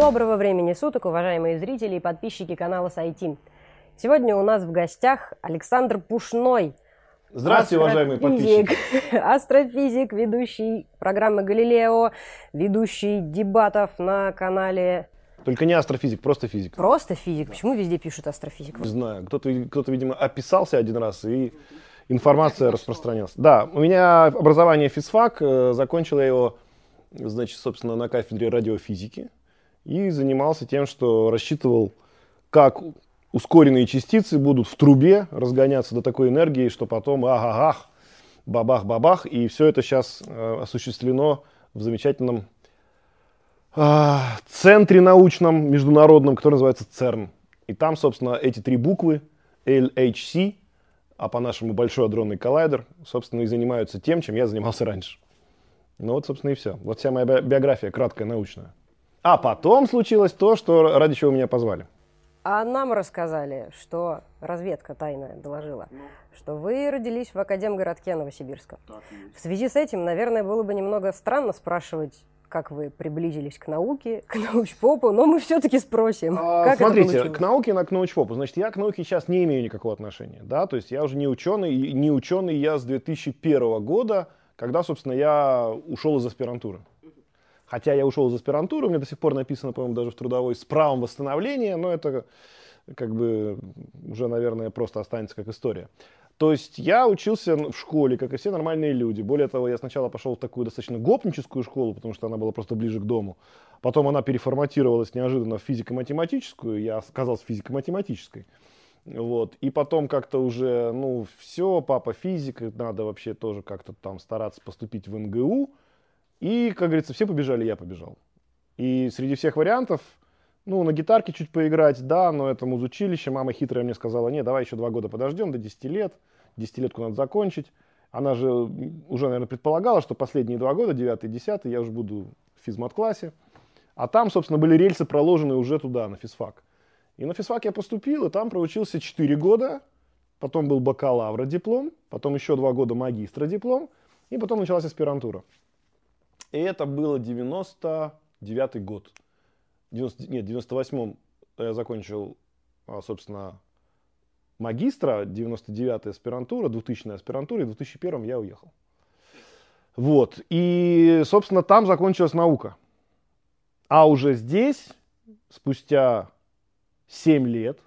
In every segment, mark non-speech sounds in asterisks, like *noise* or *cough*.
Доброго времени суток, уважаемые зрители и подписчики канала Сайтим. Сегодня у нас в гостях Александр Пушной. Здравствуйте, уважаемые подписчики. *laughs* Астрофизик, ведущий программы «Галилео», ведущий дебатов на канале... Только не астрофизик, просто физик. Просто физик. Почему везде пишут астрофизик? Не знаю, кто-то, кто-то видимо, описался один раз и информация распространилась. Да, у меня образование физфак, э, закончил я его, значит, собственно, на кафедре радиофизики и занимался тем, что рассчитывал, как ускоренные частицы будут в трубе разгоняться до такой энергии, что потом ах-ах-ах, бабах-бабах, и все это сейчас э, осуществлено в замечательном э, центре научном международном, который называется ЦЕРН. И там, собственно, эти три буквы LHC, а по-нашему Большой адронный коллайдер, собственно, и занимаются тем, чем я занимался раньше. Ну вот, собственно, и все. Вот вся моя биография, краткая, научная. А потом случилось то, что ради чего меня позвали. А нам рассказали, что разведка тайная доложила, ну. что вы родились в Академгородке Новосибирска. В связи с этим, наверное, было бы немного странно спрашивать, как вы приблизились к науке, к научпопу, но мы все-таки спросим. А, как смотрите, к науке, к научпопу. Значит, я к науке сейчас не имею никакого отношения, да, то есть я уже не ученый, не ученый я с 2001 года, когда, собственно, я ушел из аспирантуры. Хотя я ушел из аспирантуры, у меня до сих пор написано, по-моему, даже в трудовой с правом восстановления, но это как бы уже, наверное, просто останется как история. То есть я учился в школе, как и все нормальные люди. Более того, я сначала пошел в такую достаточно гопническую школу, потому что она была просто ближе к дому. Потом она переформатировалась неожиданно в физико-математическую, я оказался физико-математической. Вот. И потом как-то уже, ну, все, папа физик, надо вообще тоже как-то там стараться поступить в НГУ. И, как говорится, все побежали, я побежал. И среди всех вариантов, ну, на гитарке чуть поиграть, да, но это музучилище. Мама хитрая мне сказала, не, давай еще два года подождем, до 10 лет. Десятилетку надо закончить. Она же уже, наверное, предполагала, что последние два года, 9 и 10, я уже буду в физмат-классе. А там, собственно, были рельсы проложены уже туда, на физфак. И на физфак я поступил, и там проучился 4 года. Потом был бакалавра диплом, потом еще два года магистра диплом, и потом началась аспирантура. И это было 99 год. 90, нет, в 98-м я закончил, а, собственно, магистра, 99-я аспирантура, 2000-я аспирантура, и в 2001 я уехал. Вот. И, собственно, там закончилась наука. А уже здесь, спустя 7 лет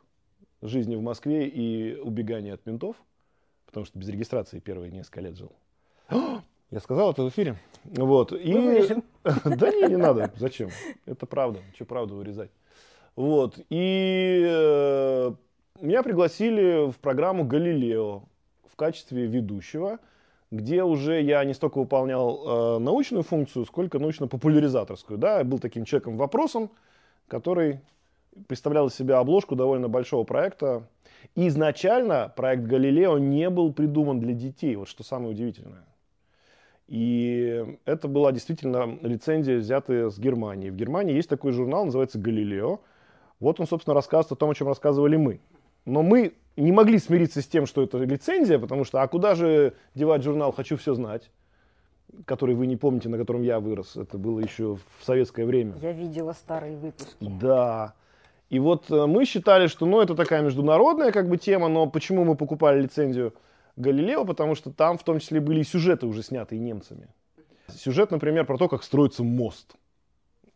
жизни в Москве и убегания от ментов, потому что без регистрации первые несколько лет жил, я сказал это в эфире. Вот. И... *laughs* Да не, не надо. Зачем? Это правда. Что правду вырезать? Вот. И э, меня пригласили в программу «Галилео» в качестве ведущего, где уже я не столько выполнял э, научную функцию, сколько научно-популяризаторскую. Да? Я был таким человеком-вопросом, который представлял из себя обложку довольно большого проекта. И изначально проект «Галилео» не был придуман для детей, вот что самое удивительное. И это была действительно лицензия, взятая с Германии. В Германии есть такой журнал, называется «Галилео». Вот он, собственно, рассказывает о том, о чем рассказывали мы. Но мы не могли смириться с тем, что это лицензия, потому что, а куда же девать журнал «Хочу все знать», который вы не помните, на котором я вырос. Это было еще в советское время. Я видела старые выпуски. Да. И вот э, мы считали, что ну, это такая международная как бы тема, но почему мы покупали лицензию – Галилео, потому что там в том числе были и сюжеты уже снятые немцами. Сюжет, например, про то, как строится мост.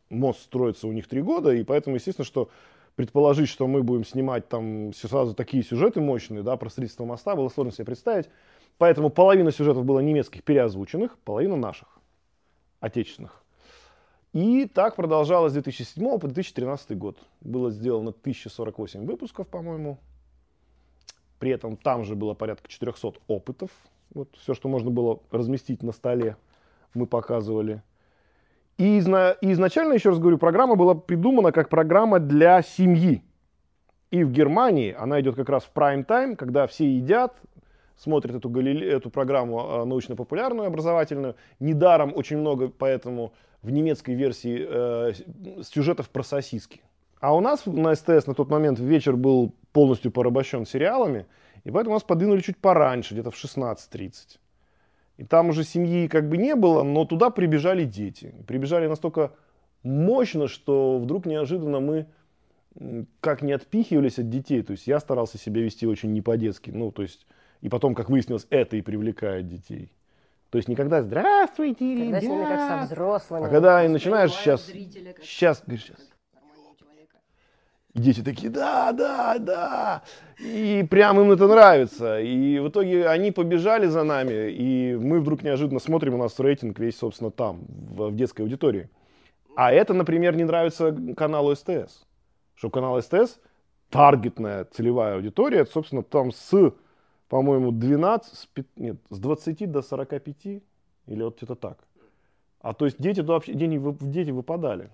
Мост строится у них три года, и поэтому, естественно, что предположить, что мы будем снимать там сразу такие сюжеты мощные, да, про строительство моста, было сложно себе представить. Поэтому половина сюжетов была немецких переозвученных, половина наших, отечественных. И так продолжалось с 2007 по 2013 год. Было сделано 1048 выпусков, по-моему, при этом там же было порядка 400 опытов. Вот все, что можно было разместить на столе, мы показывали. И, изна... изначально, еще раз говорю, программа была придумана как программа для семьи. И в Германии она идет как раз в прайм-тайм, когда все едят, смотрят эту, галиле... эту программу а, научно-популярную, образовательную. Недаром очень много, поэтому в немецкой версии э, сюжетов про сосиски. А у нас на СТС на тот момент вечер был полностью порабощен сериалами, и поэтому нас подвинули чуть пораньше, где-то в 16.30. И там уже семьи как бы не было, но туда прибежали дети. Прибежали настолько мощно, что вдруг неожиданно мы как не отпихивались от детей. То есть я старался себя вести очень не по-детски. Ну, то есть, и потом, как выяснилось, это и привлекает детей. То есть никогда «Здравствуйте, Когда с ними как со взрослыми. А когда и начинаешь сейчас, зрителя как сейчас, говоришь, сейчас. И дети такие, да, да, да. И прям им это нравится. И в итоге они побежали за нами, и мы вдруг неожиданно смотрим, у нас рейтинг весь, собственно, там, в, в детской аудитории. А это, например, не нравится каналу СТС. Что канал СТС, таргетная целевая аудитория, это, собственно, там с, по-моему, 12, с, пят- нет, с 20 до 45, или вот где-то так. А то есть дети, туда дети, дети выпадали.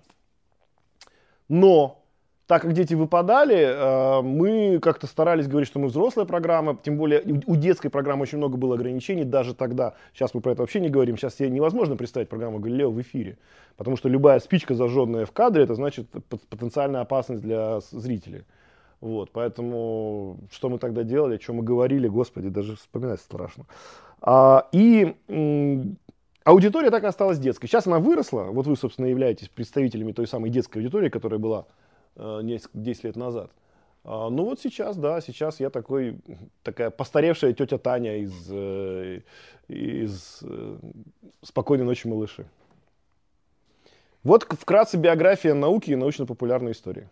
Но так как дети выпадали, э, мы как-то старались говорить, что мы взрослая программа, тем более у детской программы очень много было ограничений, даже тогда, сейчас мы про это вообще не говорим, сейчас себе невозможно представить программу Галилео в эфире, потому что любая спичка, зажженная в кадре, это значит пот- потенциальная опасность для зрителей. Вот, поэтому что мы тогда делали, о чем мы говорили, господи, даже вспоминать страшно. А, и аудитория так и осталась детской. Сейчас она выросла, вот вы, собственно, являетесь представителями той самой детской аудитории, которая была 10 лет назад. А, ну вот сейчас, да, сейчас я такой, такая постаревшая тетя Таня из, э, из э, «Спокойной ночи, малыши». Вот вкратце биография науки и научно-популярной истории.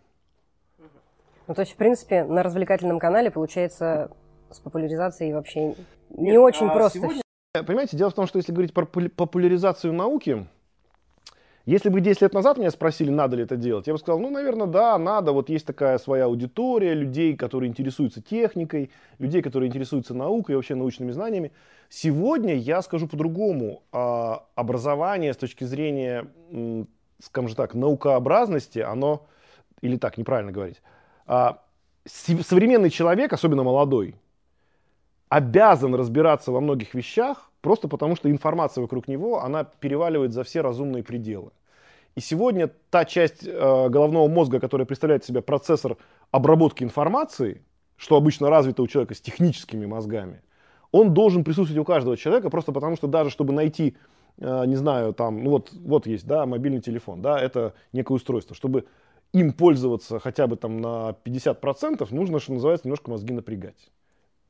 Ну, то есть, в принципе, на развлекательном канале, получается, с популяризацией вообще не Нет, очень а просто. сегодня- Понимаете, дело в том, что если говорить про популя- популяризацию науки, если бы 10 лет назад меня спросили, надо ли это делать, я бы сказал, ну, наверное, да, надо. Вот есть такая своя аудитория людей, которые интересуются техникой, людей, которые интересуются наукой и вообще научными знаниями. Сегодня я скажу по-другому. А, Образование с точки зрения, скажем же так, наукообразности, оно, или так, неправильно говорить, а, современный человек, особенно молодой, обязан разбираться во многих вещах, просто потому что информация вокруг него, она переваливает за все разумные пределы. И сегодня та часть э, головного мозга, которая представляет из себя процессор обработки информации, что обычно развито у человека с техническими мозгами, он должен присутствовать у каждого человека, просто потому что даже чтобы найти, э, не знаю, там, ну вот, вот есть, да, мобильный телефон, да, это некое устройство, чтобы им пользоваться хотя бы там на 50%, нужно, что называется, немножко мозги напрягать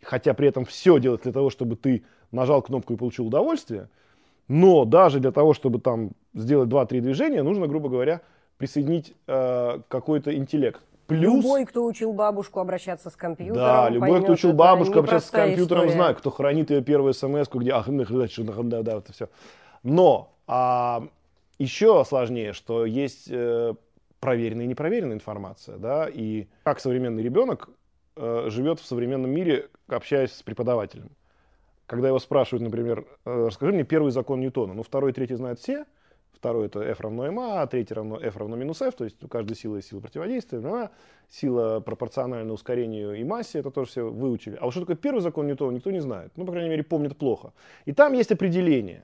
хотя при этом все делать для того, чтобы ты нажал кнопку и получил удовольствие, но даже для того, чтобы там сделать 2-3 движения, нужно, грубо говоря, присоединить э, какой-то интеллект. Плюс, Любой, кто учил бабушку обращаться с компьютером, да, любой, поймет, кто учил бабушку общаться с компьютером, история. знает, кто хранит ее первую смс, где ах, да, да, это все. Но а, еще сложнее, что есть э, проверенная и непроверенная информация, да, и как современный ребенок э, живет в современном мире, общаясь с преподавателем. Когда его спрашивают, например, э, расскажи мне первый закон Ньютона, ну, второй и третий знают все, второй это F равно ma, а третий равно F равно минус F, то есть у каждой силы есть сила противодействия, ma, сила пропорциональна ускорению и массе, это тоже все выучили. А вот что такое первый закон Ньютона, никто не знает, ну, по крайней мере, помнит плохо. И там есть определение.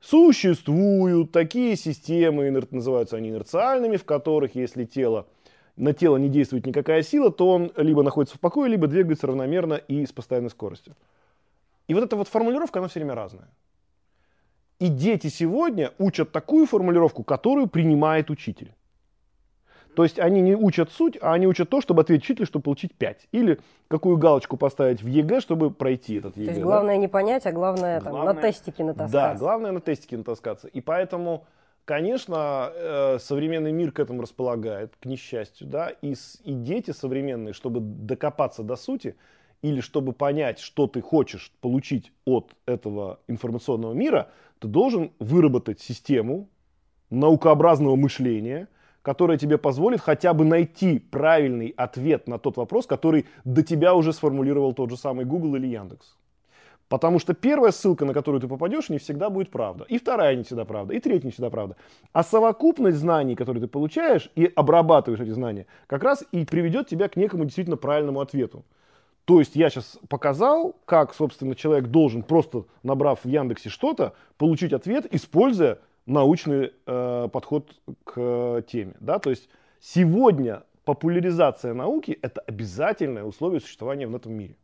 Существуют такие системы, называются они инерциальными, в которых, если тело, на тело не действует никакая сила, то он либо находится в покое, либо двигается равномерно и с постоянной скоростью. И вот эта вот формулировка, она все время разная. И дети сегодня учат такую формулировку, которую принимает учитель. То есть они не учат суть, а они учат то, чтобы ответить учителю, чтобы получить 5. Или какую галочку поставить в ЕГЭ, чтобы пройти этот ЕГЭ. То есть да? главное не понять, а главное, там, на Главное- тестике натаскаться. Да, главное на тестике натаскаться. И поэтому, конечно, э, современный мир к этому располагает, к несчастью, да, и, и дети современные, чтобы докопаться до сути, или чтобы понять, что ты хочешь получить от этого информационного мира, ты должен выработать систему наукообразного мышления, которая тебе позволит хотя бы найти правильный ответ на тот вопрос, который до тебя уже сформулировал тот же самый Google или Яндекс. Потому что первая ссылка, на которую ты попадешь, не всегда будет правда. И вторая не всегда правда. И третья не всегда правда. А совокупность знаний, которые ты получаешь и обрабатываешь эти знания, как раз и приведет тебя к некому действительно правильному ответу. То есть я сейчас показал, как, собственно, человек должен, просто набрав в Яндексе что-то, получить ответ, используя научный э, подход к э, теме. Да? То есть сегодня популяризация науки – это обязательное условие существования в этом мире.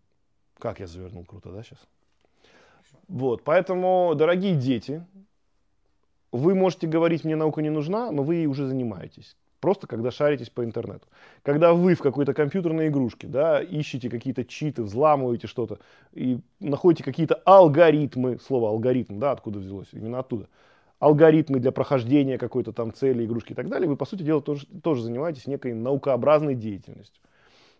Как я завернул круто, да, сейчас? Вот, поэтому, дорогие дети, вы можете говорить, мне наука не нужна, но вы ей уже занимаетесь. Просто когда шаритесь по интернету. Когда вы в какой-то компьютерной игрушке да, ищете какие-то читы, взламываете что-то и находите какие-то алгоритмы, слово алгоритм, да, откуда взялось, именно оттуда, алгоритмы для прохождения какой-то там цели, игрушки и так далее, вы, по сути дела, тоже, тоже занимаетесь некой наукообразной деятельностью.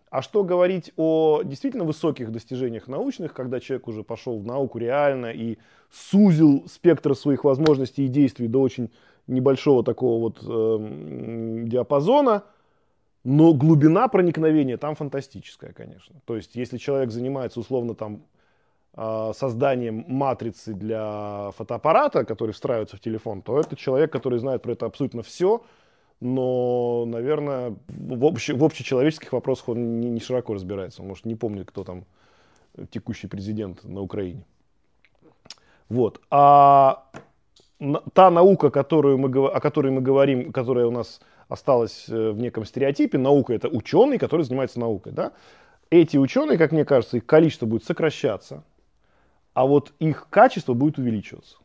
А что говорить о действительно высоких достижениях научных, когда человек уже пошел в науку реально и сузил спектр своих возможностей и действий до очень небольшого такого вот э, диапазона, но глубина проникновения там фантастическая, конечно. То есть, если человек занимается условно там э, созданием матрицы для фотоаппарата, который встраивается в телефон, то это человек, который знает про это абсолютно все, но, наверное, в, обще, в общечеловеческих вопросах он не, не широко разбирается. Он, может, не помнит, кто там текущий президент на Украине. Вот. А та наука, которую мы, о которой мы говорим, которая у нас осталась э, в неком стереотипе, наука это ученый, который занимается наукой. Да? Эти ученые, как мне кажется, их количество будет сокращаться, а вот их качество будет увеличиваться.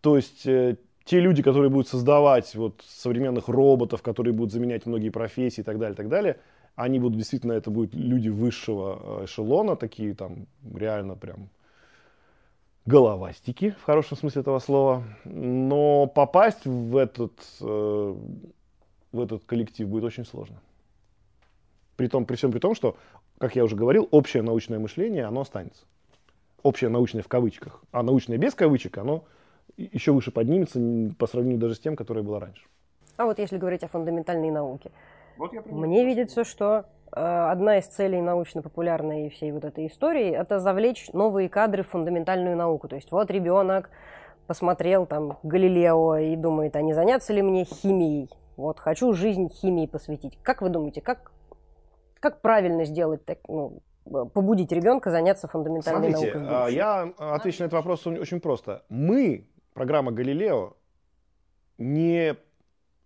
То есть э, те люди, которые будут создавать вот современных роботов, которые будут заменять многие профессии и так далее, и так далее, они будут действительно, это будут люди высшего э, эшелона, такие там реально прям головастики, в хорошем смысле этого слова. Но попасть в этот, э, в этот коллектив будет очень сложно. При, том, при всем при том, что, как я уже говорил, общее научное мышление, оно останется. Общее научное в кавычках. А научное без кавычек, оно еще выше поднимется по сравнению даже с тем, которое было раньше. А вот если говорить о фундаментальной науке, вот мне видится, что э, одна из целей научно-популярной всей вот этой истории – это завлечь новые кадры в фундаментальную науку. То есть вот ребенок посмотрел там Галилео и думает, а не заняться ли мне химией? Вот хочу жизнь химии посвятить. Как вы думаете, как, как правильно сделать так, ну, побудить ребенка заняться фундаментальной Смотрите, наукой? Смотрите, я отвечу на этот вопрос очень просто. Мы программа Галилео не...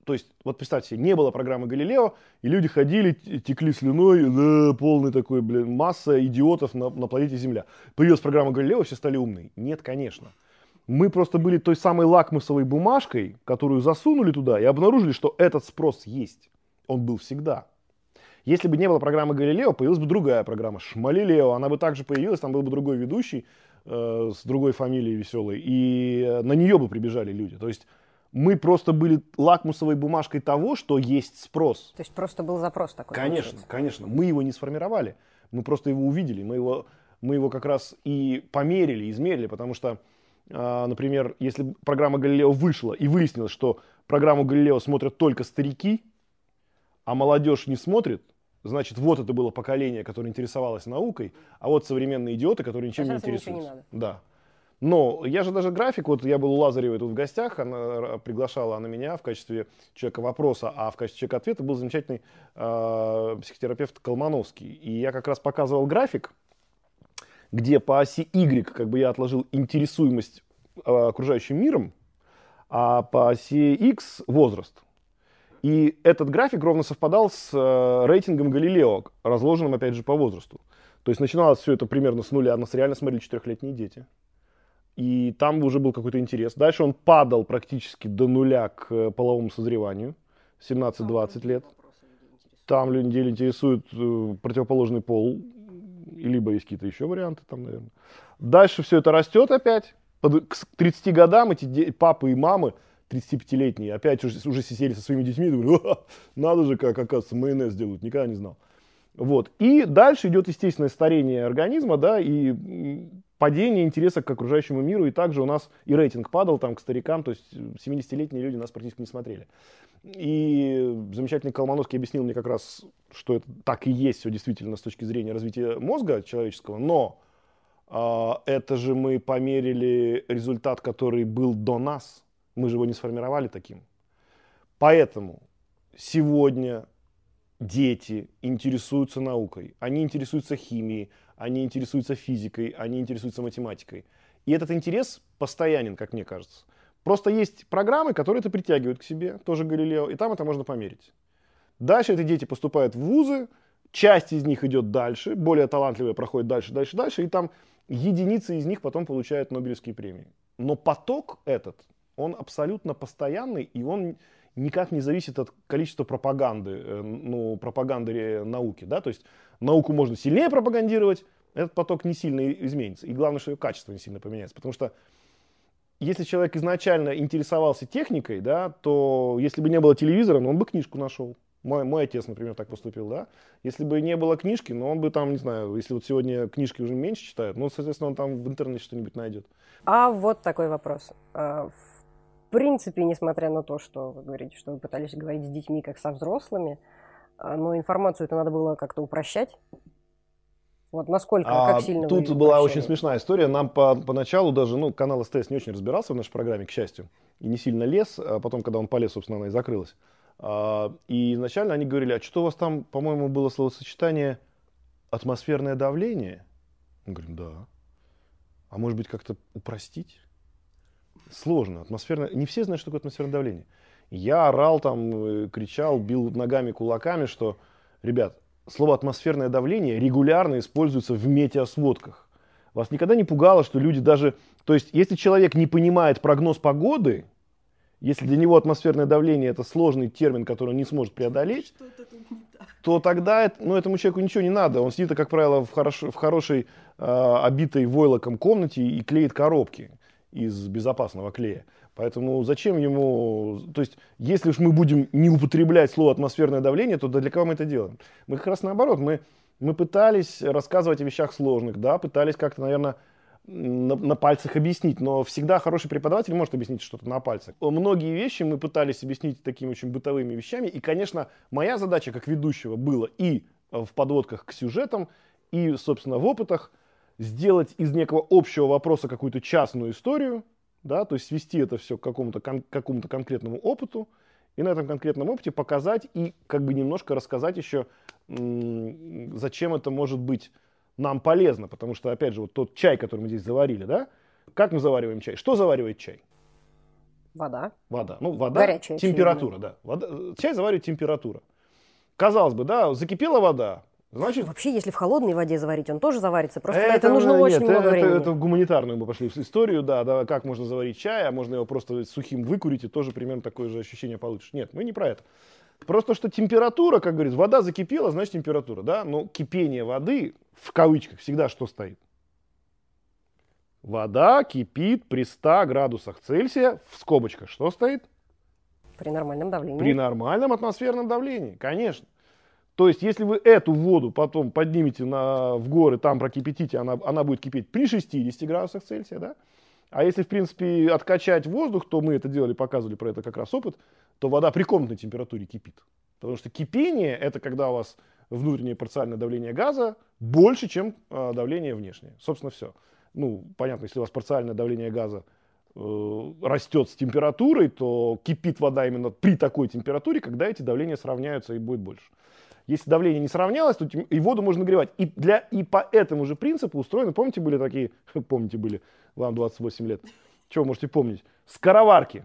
То есть, вот представьте себе, не было программы Галилео, и люди ходили, текли слюной, да, полный такой, блин, масса идиотов на, на планете Земля. Появилась программа Галилео, все стали умные. Нет, конечно. Мы просто были той самой лакмусовой бумажкой, которую засунули туда и обнаружили, что этот спрос есть. Он был всегда. Если бы не было программы Галилео, появилась бы другая программа Шмалилео. Она бы также появилась, там был бы другой ведущий, э, с другой фамилией веселой, и на нее бы прибежали люди. То есть мы просто были лакмусовой бумажкой того, что есть спрос. То есть просто был запрос такой? Конечно, получается. конечно. Мы его не сформировали, мы просто его увидели, мы его, мы его как раз и померили, измерили, потому что, э, например, если программа Галилео вышла и выяснилось, что программу Галилео смотрят только старики, а молодежь не смотрит, Значит, вот это было поколение, которое интересовалось наукой, а вот современные идиоты, которые ничем а не интересуются. Не надо. Да. Но я же даже график, вот я был у Лазаревой тут в гостях, она приглашала она меня в качестве человека вопроса, а в качестве человека ответа был замечательный э, психотерапевт Колмановский. И я как раз показывал график, где по оси Y как бы я отложил интересуемость э, окружающим миром, а по оси X возраст. И этот график ровно совпадал с э, рейтингом Галилео, разложенным, опять же, по возрасту. То есть начиналось все это примерно с нуля, нас реально смотрели четырехлетние дети. И там уже был какой-то интерес. Дальше он падал практически до нуля к половому созреванию, 17-20 лет. Там людей интересует э, противоположный пол, либо есть какие-то еще варианты там, наверное. Дальше все это растет опять. К 30 годам эти папы и мамы 35-летние опять уже, уже сидели со своими детьми думали, надо же, как, оказывается, майонез делают, никогда не знал. Вот. И дальше идет естественное старение организма, да, и падение интереса к окружающему миру, и также у нас и рейтинг падал там к старикам, то есть 70-летние люди нас практически не смотрели. И замечательный Колмановский объяснил мне как раз, что это так и есть все действительно с точки зрения развития мозга человеческого, но э, это же мы померили результат, который был до нас, мы же его не сформировали таким. Поэтому сегодня дети интересуются наукой, они интересуются химией, они интересуются физикой, они интересуются математикой. И этот интерес постоянен, как мне кажется. Просто есть программы, которые это притягивают к себе, тоже Галилео, и там это можно померить. Дальше эти дети поступают в вузы, часть из них идет дальше, более талантливые проходят дальше, дальше, дальше, и там единицы из них потом получают Нобелевские премии. Но поток этот, он абсолютно постоянный, и он никак не зависит от количества пропаганды, э, ну, пропаганды науки, да, то есть науку можно сильнее пропагандировать, этот поток не сильно изменится. И главное, что ее качество не сильно поменяется. Потому что если человек изначально интересовался техникой, да, то если бы не было телевизора, ну, он бы книжку нашел. Мой, мой отец, например, так поступил, да. Если бы не было книжки, ну, он бы там, не знаю, если вот сегодня книжки уже меньше читают, ну, соответственно, он там в интернете что-нибудь найдет. А вот такой вопрос. А, в принципе, несмотря на то, что вы говорите, что вы пытались говорить с детьми как со взрослыми, а, но информацию это надо было как-то упрощать. Вот насколько, а, как сильно Тут была очень смешная история. Нам по, поначалу даже, ну, канал СТС не очень разбирался в нашей программе, к счастью, и не сильно лез. А потом, когда он полез, собственно, она и закрылась. А, и изначально они говорили, а что у вас там, по-моему, было словосочетание атмосферное давление? Мы говорим, да. А может быть, как-то упростить? Сложно. Атмосферное... Не все знают, что такое атмосферное давление. Я орал там, э, кричал, бил ногами, кулаками, что, ребят, слово атмосферное давление регулярно используется в метеосводках. Вас никогда не пугало, что люди даже... То есть, если человек не понимает прогноз погоды, если для него атмосферное давление это сложный термин, который он не сможет преодолеть, то тогда ну, этому человеку ничего не надо. Он сидит, как правило, в, хорош, в хорошей, э, обитой войлоком комнате и клеит коробки из безопасного клея. Поэтому зачем ему... То есть, если уж мы будем не употреблять слово атмосферное давление, то для кого мы это делаем? Мы как раз наоборот, мы, мы пытались рассказывать о вещах сложных, да, пытались как-то, наверное, на, на пальцах объяснить, но всегда хороший преподаватель может объяснить что-то на пальцах. Многие вещи мы пытались объяснить такими очень бытовыми вещами, и, конечно, моя задача как ведущего была и в подводках к сюжетам, и, собственно, в опытах сделать из некого общего вопроса какую-то частную историю, да, то есть свести это все к какому-то, кон, какому-то конкретному опыту, и на этом конкретном опыте показать и как бы немножко рассказать еще, зачем это может быть нам полезно, потому что, опять же, вот тот чай, который мы здесь заварили, да, как мы завариваем чай? Что заваривает чай? Вода. Вода. Ну, вода, Горячая, температура, да. Вода, чай заваривает температура. Казалось бы, да, закипела вода, Значит, Вообще, если в холодной воде заварить, он тоже заварится. Просто это, это нужно нет, очень это, много это, времени. Это в гуманитарную мы пошли в историю, да, да, как можно заварить чай, а можно его просто сухим выкурить, и тоже примерно такое же ощущение получишь. Нет, мы не про это. Просто что температура, как говорится, вода закипела, значит температура, да, но кипение воды, в кавычках, всегда что стоит? Вода кипит при 100 градусах Цельсия, в скобочках что стоит? При нормальном давлении. При нормальном атмосферном давлении, конечно. То есть, если вы эту воду потом поднимете на, в горы, там прокипятите, она, она будет кипеть при 60 градусах Цельсия, да? А если, в принципе, откачать воздух, то мы это делали, показывали про это как раз опыт, то вода при комнатной температуре кипит. Потому что кипение – это когда у вас внутреннее парциальное давление газа больше, чем э, давление внешнее. Собственно, все. Ну, понятно, если у вас парциальное давление газа э, растет с температурой, то кипит вода именно при такой температуре, когда эти давления сравняются и будет больше. Если давление не сравнялось, то и воду можно нагревать. И, для, и по этому же принципу устроены, помните, были такие, *laughs* помните, были, вам 28 лет, чего можете помнить, скороварки.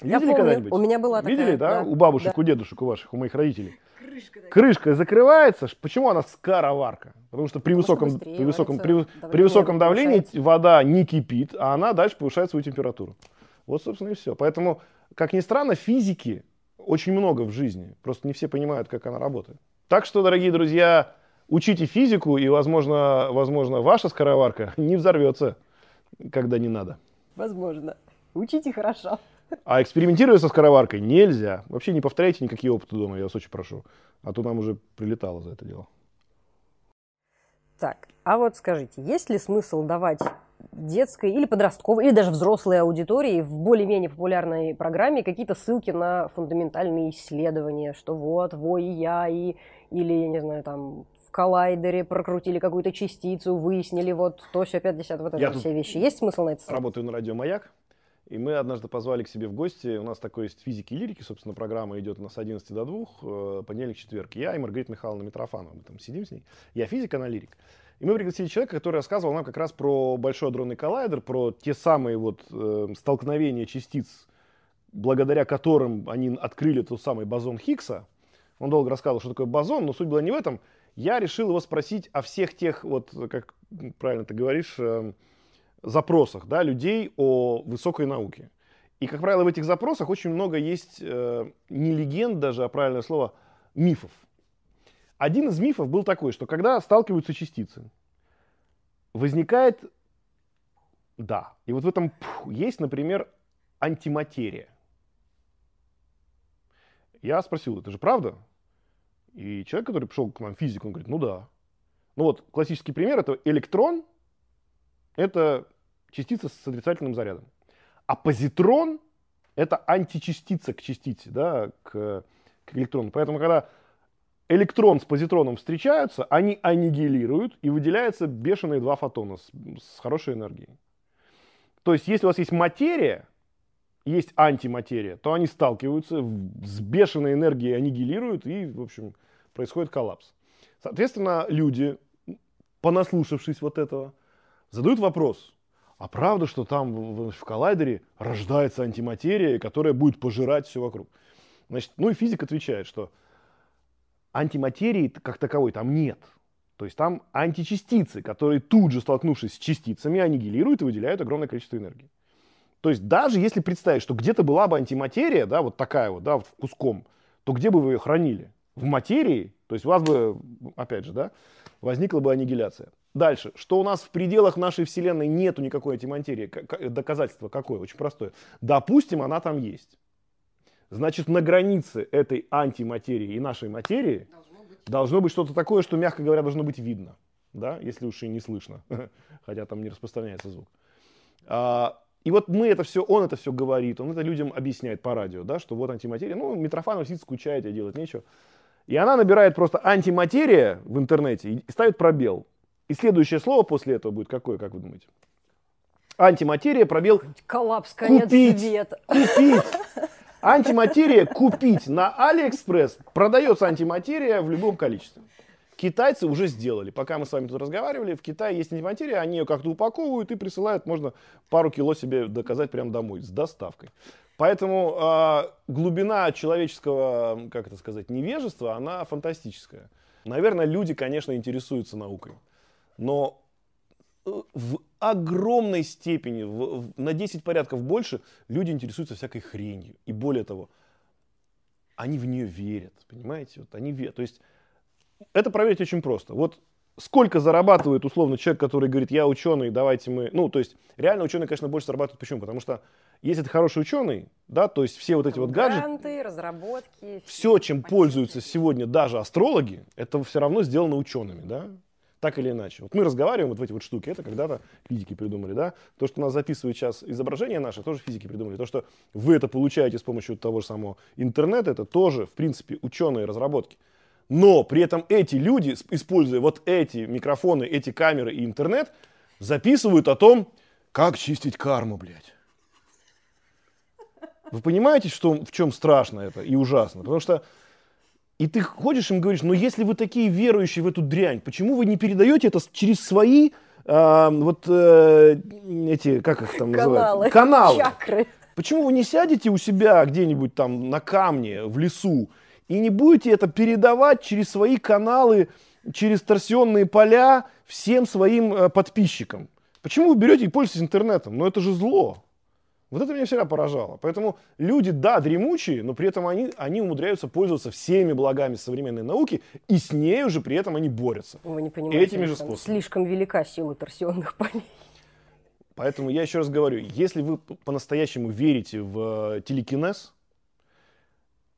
Видели когда-нибудь? У меня была такая. Видели, да? да? У бабушек, да. у дедушек, у ваших, у моих родителей. Крышка, Крышка закрывается. Почему она скороварка? Потому что при Потому высоком, при высоком, при, при высоком давлении вода не кипит, а она дальше повышает свою температуру. Вот, собственно, и все. Поэтому, как ни странно, физики очень много в жизни. Просто не все понимают, как она работает. Так что, дорогие друзья, учите физику, и, возможно, возможно ваша скороварка *laughs* не взорвется, когда не надо. Возможно. Учите хорошо. А экспериментировать со скороваркой нельзя. Вообще не повторяйте никакие опыты дома, я вас очень прошу. А то нам уже прилетало за это дело. Так, а вот скажите, есть ли смысл давать детской или подростковой, или даже взрослой аудитории в более-менее популярной программе какие-то ссылки на фундаментальные исследования, что вот, во и я, и, или, я не знаю, там, в коллайдере прокрутили какую-то частицу, выяснили вот то, все, 50, вот это все вещи. Есть смысл на это? Работаю на радио «Маяк», и мы однажды позвали к себе в гости, у нас такой есть физики и лирики, собственно, программа идет у нас с 11 до 2, э, понедельник-четверг. Я и Маргарита Михайловна Митрофанова, мы там сидим с ней. Я физик, она лирик. И мы пригласили человека, который рассказывал нам как раз про Большой адронный коллайдер, про те самые вот э, столкновения частиц, благодаря которым они открыли тот самый бозон Хиггса. Он долго рассказывал, что такое бозон, но суть была не в этом. Я решил его спросить о всех тех, вот как правильно ты говоришь, э, запросах да, людей о высокой науке. И, как правило, в этих запросах очень много есть э, не легенд даже, а правильное слово, мифов. Один из мифов был такой, что когда сталкиваются частицы, возникает, да, и вот в этом пух, есть, например, антиматерия. Я спросил, это же правда? И человек, который пришел к нам, физик, он говорит, ну да. Ну вот, классический пример, это электрон, это частица с отрицательным зарядом. А позитрон – это античастица к частице, да, к, к электрону. Поэтому, когда электрон с позитроном встречаются, они аннигилируют, и выделяются бешеные два фотона с, с хорошей энергией. То есть, если у вас есть материя, есть антиматерия, то они сталкиваются, с бешеной энергией аннигилируют, и, в общем, происходит коллапс. Соответственно, люди, понаслушавшись вот этого, задают вопрос, а правда, что там в, в коллайдере рождается антиматерия, которая будет пожирать все вокруг? Значит, ну и физик отвечает, что антиматерии как таковой там нет. То есть там античастицы, которые тут же столкнувшись с частицами, аннигилируют и выделяют огромное количество энергии. То есть даже если представить, что где-то была бы антиматерия, да, вот такая вот, да, куском, то где бы вы ее хранили? В материи? То есть у вас бы, опять же, да, возникла бы аннигиляция. Дальше. Что у нас в пределах нашей Вселенной нету никакой антиматерии. Доказательство какое? Очень простое. Допустим, она там есть. Значит, на границе этой антиматерии и нашей материи должно быть, должно быть что-то такое, что, мягко говоря, должно быть видно. Да? Если уж и не слышно. *laughs* Хотя там не распространяется звук. А, и вот мы это все, он это все говорит, он это людям объясняет по радио, да, что вот антиматерия. Ну, Митрофанов сидит, скучает, и делать нечего. И она набирает просто антиматерия в интернете и ставит пробел. И следующее слово после этого будет какое, как вы думаете? Антиматерия, пробел. Коллапс, конец купить, света. Купить. *laughs* Антиматерия купить на Алиэкспресс. Продается антиматерия в любом количестве. Китайцы уже сделали. Пока мы с вами тут разговаривали, в Китае есть антиматерия, они ее как-то упаковывают и присылают, можно пару кило себе заказать прямо домой с доставкой. Поэтому э, глубина человеческого, как это сказать, невежества, она фантастическая. Наверное, люди, конечно, интересуются наукой. Но в огромной степени, в, в, на 10 порядков больше, люди интересуются всякой хренью. И более того, они в нее верят, понимаете? Вот они верят. То есть это проверить очень просто. Вот сколько зарабатывает условно человек, который говорит, я ученый, давайте мы... Ну, то есть реально ученый, конечно, больше зарабатывает. Почему? Потому что если ты хороший ученый, да, то есть все вот эти вот гаджеты... Гранты, разработки. Все, чем пользуются сегодня даже астрологи, это все равно сделано учеными, да? Так или иначе. Вот мы разговариваем, вот в эти вот штуки, это когда-то физики придумали, да. То, что нас записывает сейчас изображение наше, тоже физики придумали. То, что вы это получаете с помощью того же самого интернета, это тоже, в принципе, ученые разработки. Но при этом эти люди, используя вот эти микрофоны, эти камеры и интернет, записывают о том, как чистить карму, блядь. Вы понимаете, что, в чем страшно это и ужасно? Потому что и ты ходишь им говоришь, ну если вы такие верующие в эту дрянь, почему вы не передаете это через свои э, вот э, эти, как их там Каналы. называют? Каналы. Чакры. Почему вы не сядете у себя где-нибудь там на камне, в лесу, и не будете это передавать через свои каналы, через торсионные поля всем своим э, подписчикам? Почему вы берете и пользуетесь интернетом? Ну это же зло. Вот это меня всегда поражало. Поэтому люди, да, дремучие, но при этом они, они умудряются пользоваться всеми благами современной науки, и с ней уже при этом они борются. Вы не понимаете, Этими же способами. слишком велика сила торсионных полей. Поэтому я еще раз говорю, если вы по-настоящему верите в э, телекинез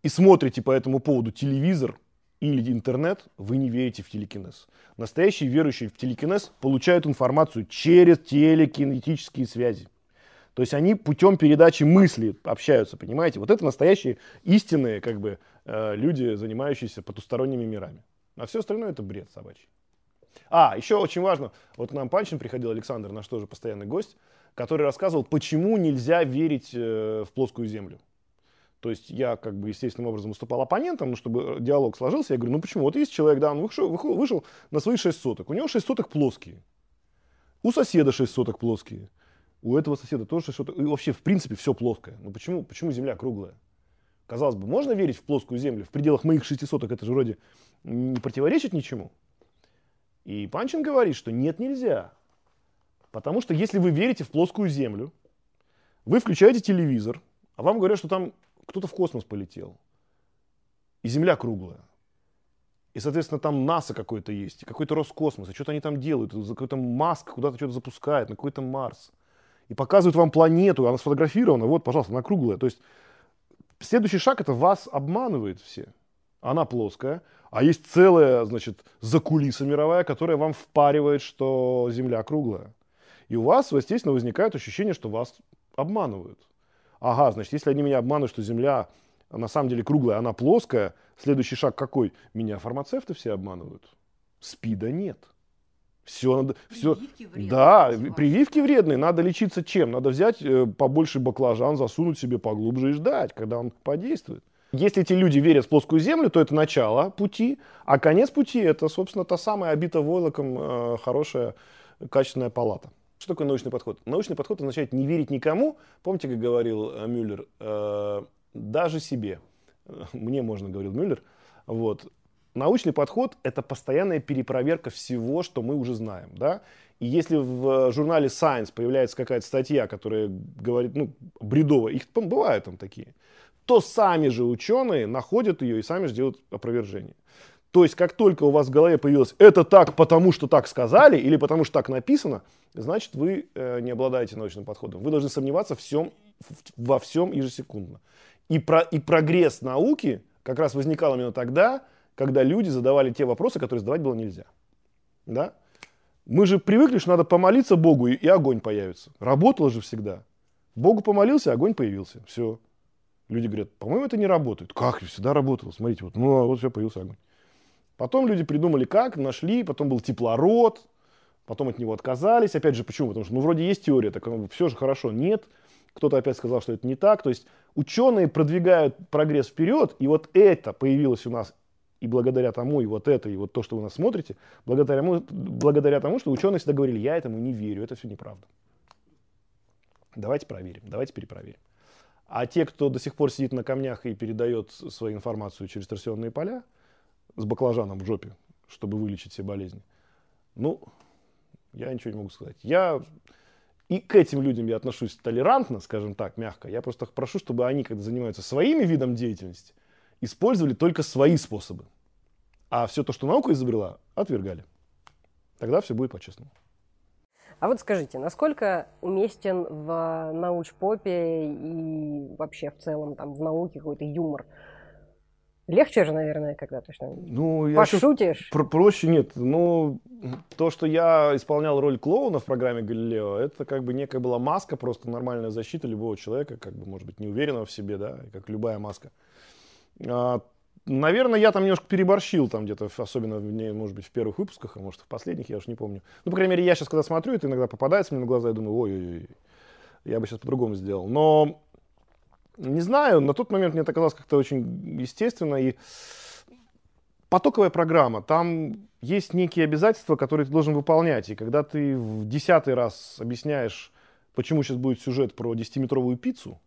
и смотрите по этому поводу телевизор или интернет, вы не верите в телекинез. Настоящие верующие в телекинез получают информацию через телекинетические связи. То есть они путем передачи мысли общаются, понимаете? Вот это настоящие истинные как бы, э, люди, занимающиеся потусторонними мирами. А все остальное это бред собачий. А, еще очень важно, вот к нам Панчин приходил, Александр, наш тоже постоянный гость, который рассказывал, почему нельзя верить э, в плоскую землю. То есть я как бы естественным образом выступал оппонентом, ну, чтобы диалог сложился. Я говорю, ну почему? Вот есть человек, да, он вышел, вышел на свои 6 соток. У него 6 соток плоские. У соседа 6 соток плоские у этого соседа тоже что-то, и вообще в принципе все плоское. Ну почему, почему Земля круглая? Казалось бы, можно верить в плоскую Землю в пределах моих шестисоток, это же вроде не противоречит ничему. И Панчин говорит, что нет, нельзя. Потому что если вы верите в плоскую Землю, вы включаете телевизор, А вам говорят, что там кто-то в космос полетел. И Земля круглая. И, соответственно, там НАСА какой-то есть, какой-то Роскосмос, и что-то они там делают, какой-то Маск куда-то что-то запускает, на какой-то Марс. И показывают вам планету, она сфотографирована, вот, пожалуйста, она круглая. То есть следующий шаг это вас обманывает все. Она плоская, а есть целая, значит, закулиса мировая, которая вам впаривает, что Земля круглая. И у вас, естественно, возникает ощущение, что вас обманывают. Ага, значит, если они меня обманывают, что Земля на самом деле круглая, она плоская, следующий шаг какой? Меня фармацевты все обманывают. СПИДа нет. Все надо, все, вредные, да, прививки вредные. Надо лечиться чем? Надо взять э, побольше баклажан, засунуть себе поглубже и ждать, когда он подействует. Если эти люди верят в плоскую землю, то это начало пути, а конец пути это, собственно, та самая обита войлоком э, хорошая качественная палата. Что такое научный подход? Научный подход означает не верить никому. Помните, как говорил э, Мюллер, э, даже себе. Мне можно, говорил Мюллер. Вот. Научный подход – это постоянная перепроверка всего, что мы уже знаем. Да? И если в журнале Science появляется какая-то статья, которая говорит, ну, бредовая, их бывают там такие, то сами же ученые находят ее и сами же делают опровержение. То есть, как только у вас в голове появилось «это так, потому что так сказали» или «потому что так написано», значит, вы э, не обладаете научным подходом. Вы должны сомневаться всем, во всем ежесекундно. И, про, и прогресс науки как раз возникал именно тогда, когда люди задавали те вопросы, которые задавать было нельзя. Да? Мы же привыкли, что надо помолиться Богу, и, огонь появится. Работало же всегда. Богу помолился, огонь появился. Все. Люди говорят, по-моему, это не работает. Как? Всегда работало. Смотрите, вот, ну, а вот все, появился огонь. Потом люди придумали как, нашли, потом был теплород, потом от него отказались. Опять же, почему? Потому что, ну, вроде есть теория, так ну, все же хорошо. Нет. Кто-то опять сказал, что это не так. То есть ученые продвигают прогресс вперед, и вот это появилось у нас и благодаря тому, и вот это, и вот то, что вы нас смотрите, благодаря, благодаря тому, что ученые всегда говорили, я этому не верю, это все неправда. Давайте проверим, давайте перепроверим. А те, кто до сих пор сидит на камнях и передает свою информацию через торсионные поля, с баклажаном в жопе, чтобы вылечить все болезни. Ну, я ничего не могу сказать. Я и к этим людям я отношусь толерантно, скажем так, мягко. Я просто прошу, чтобы они, когда занимаются своими видом деятельности, использовали только свои способы. А все то, что наука изобрела, отвергали. Тогда все будет по-честному. А вот скажите, насколько уместен в научпопе и вообще в целом там в науке какой-то юмор? Легче же, наверное, когда ты что ну, я пошутишь. Про проще нет. Ну, то, что я исполнял роль клоуна в программе «Галилео», это как бы некая была маска, просто нормальная защита любого человека, как бы, может быть, неуверенного в себе, да, как любая маска. А, наверное, я там немножко переборщил, там где-то, особенно, может быть, в первых выпусках, а может, в последних, я уж не помню. Ну, по крайней мере, я сейчас, когда смотрю, это иногда попадается мне на глаза, я думаю, ой-ой-ой, я бы сейчас по-другому сделал. Но не знаю, на тот момент мне это казалось как-то очень естественно. И потоковая программа, там есть некие обязательства, которые ты должен выполнять. И когда ты в десятый раз объясняешь, почему сейчас будет сюжет про 10-метровую пиццу,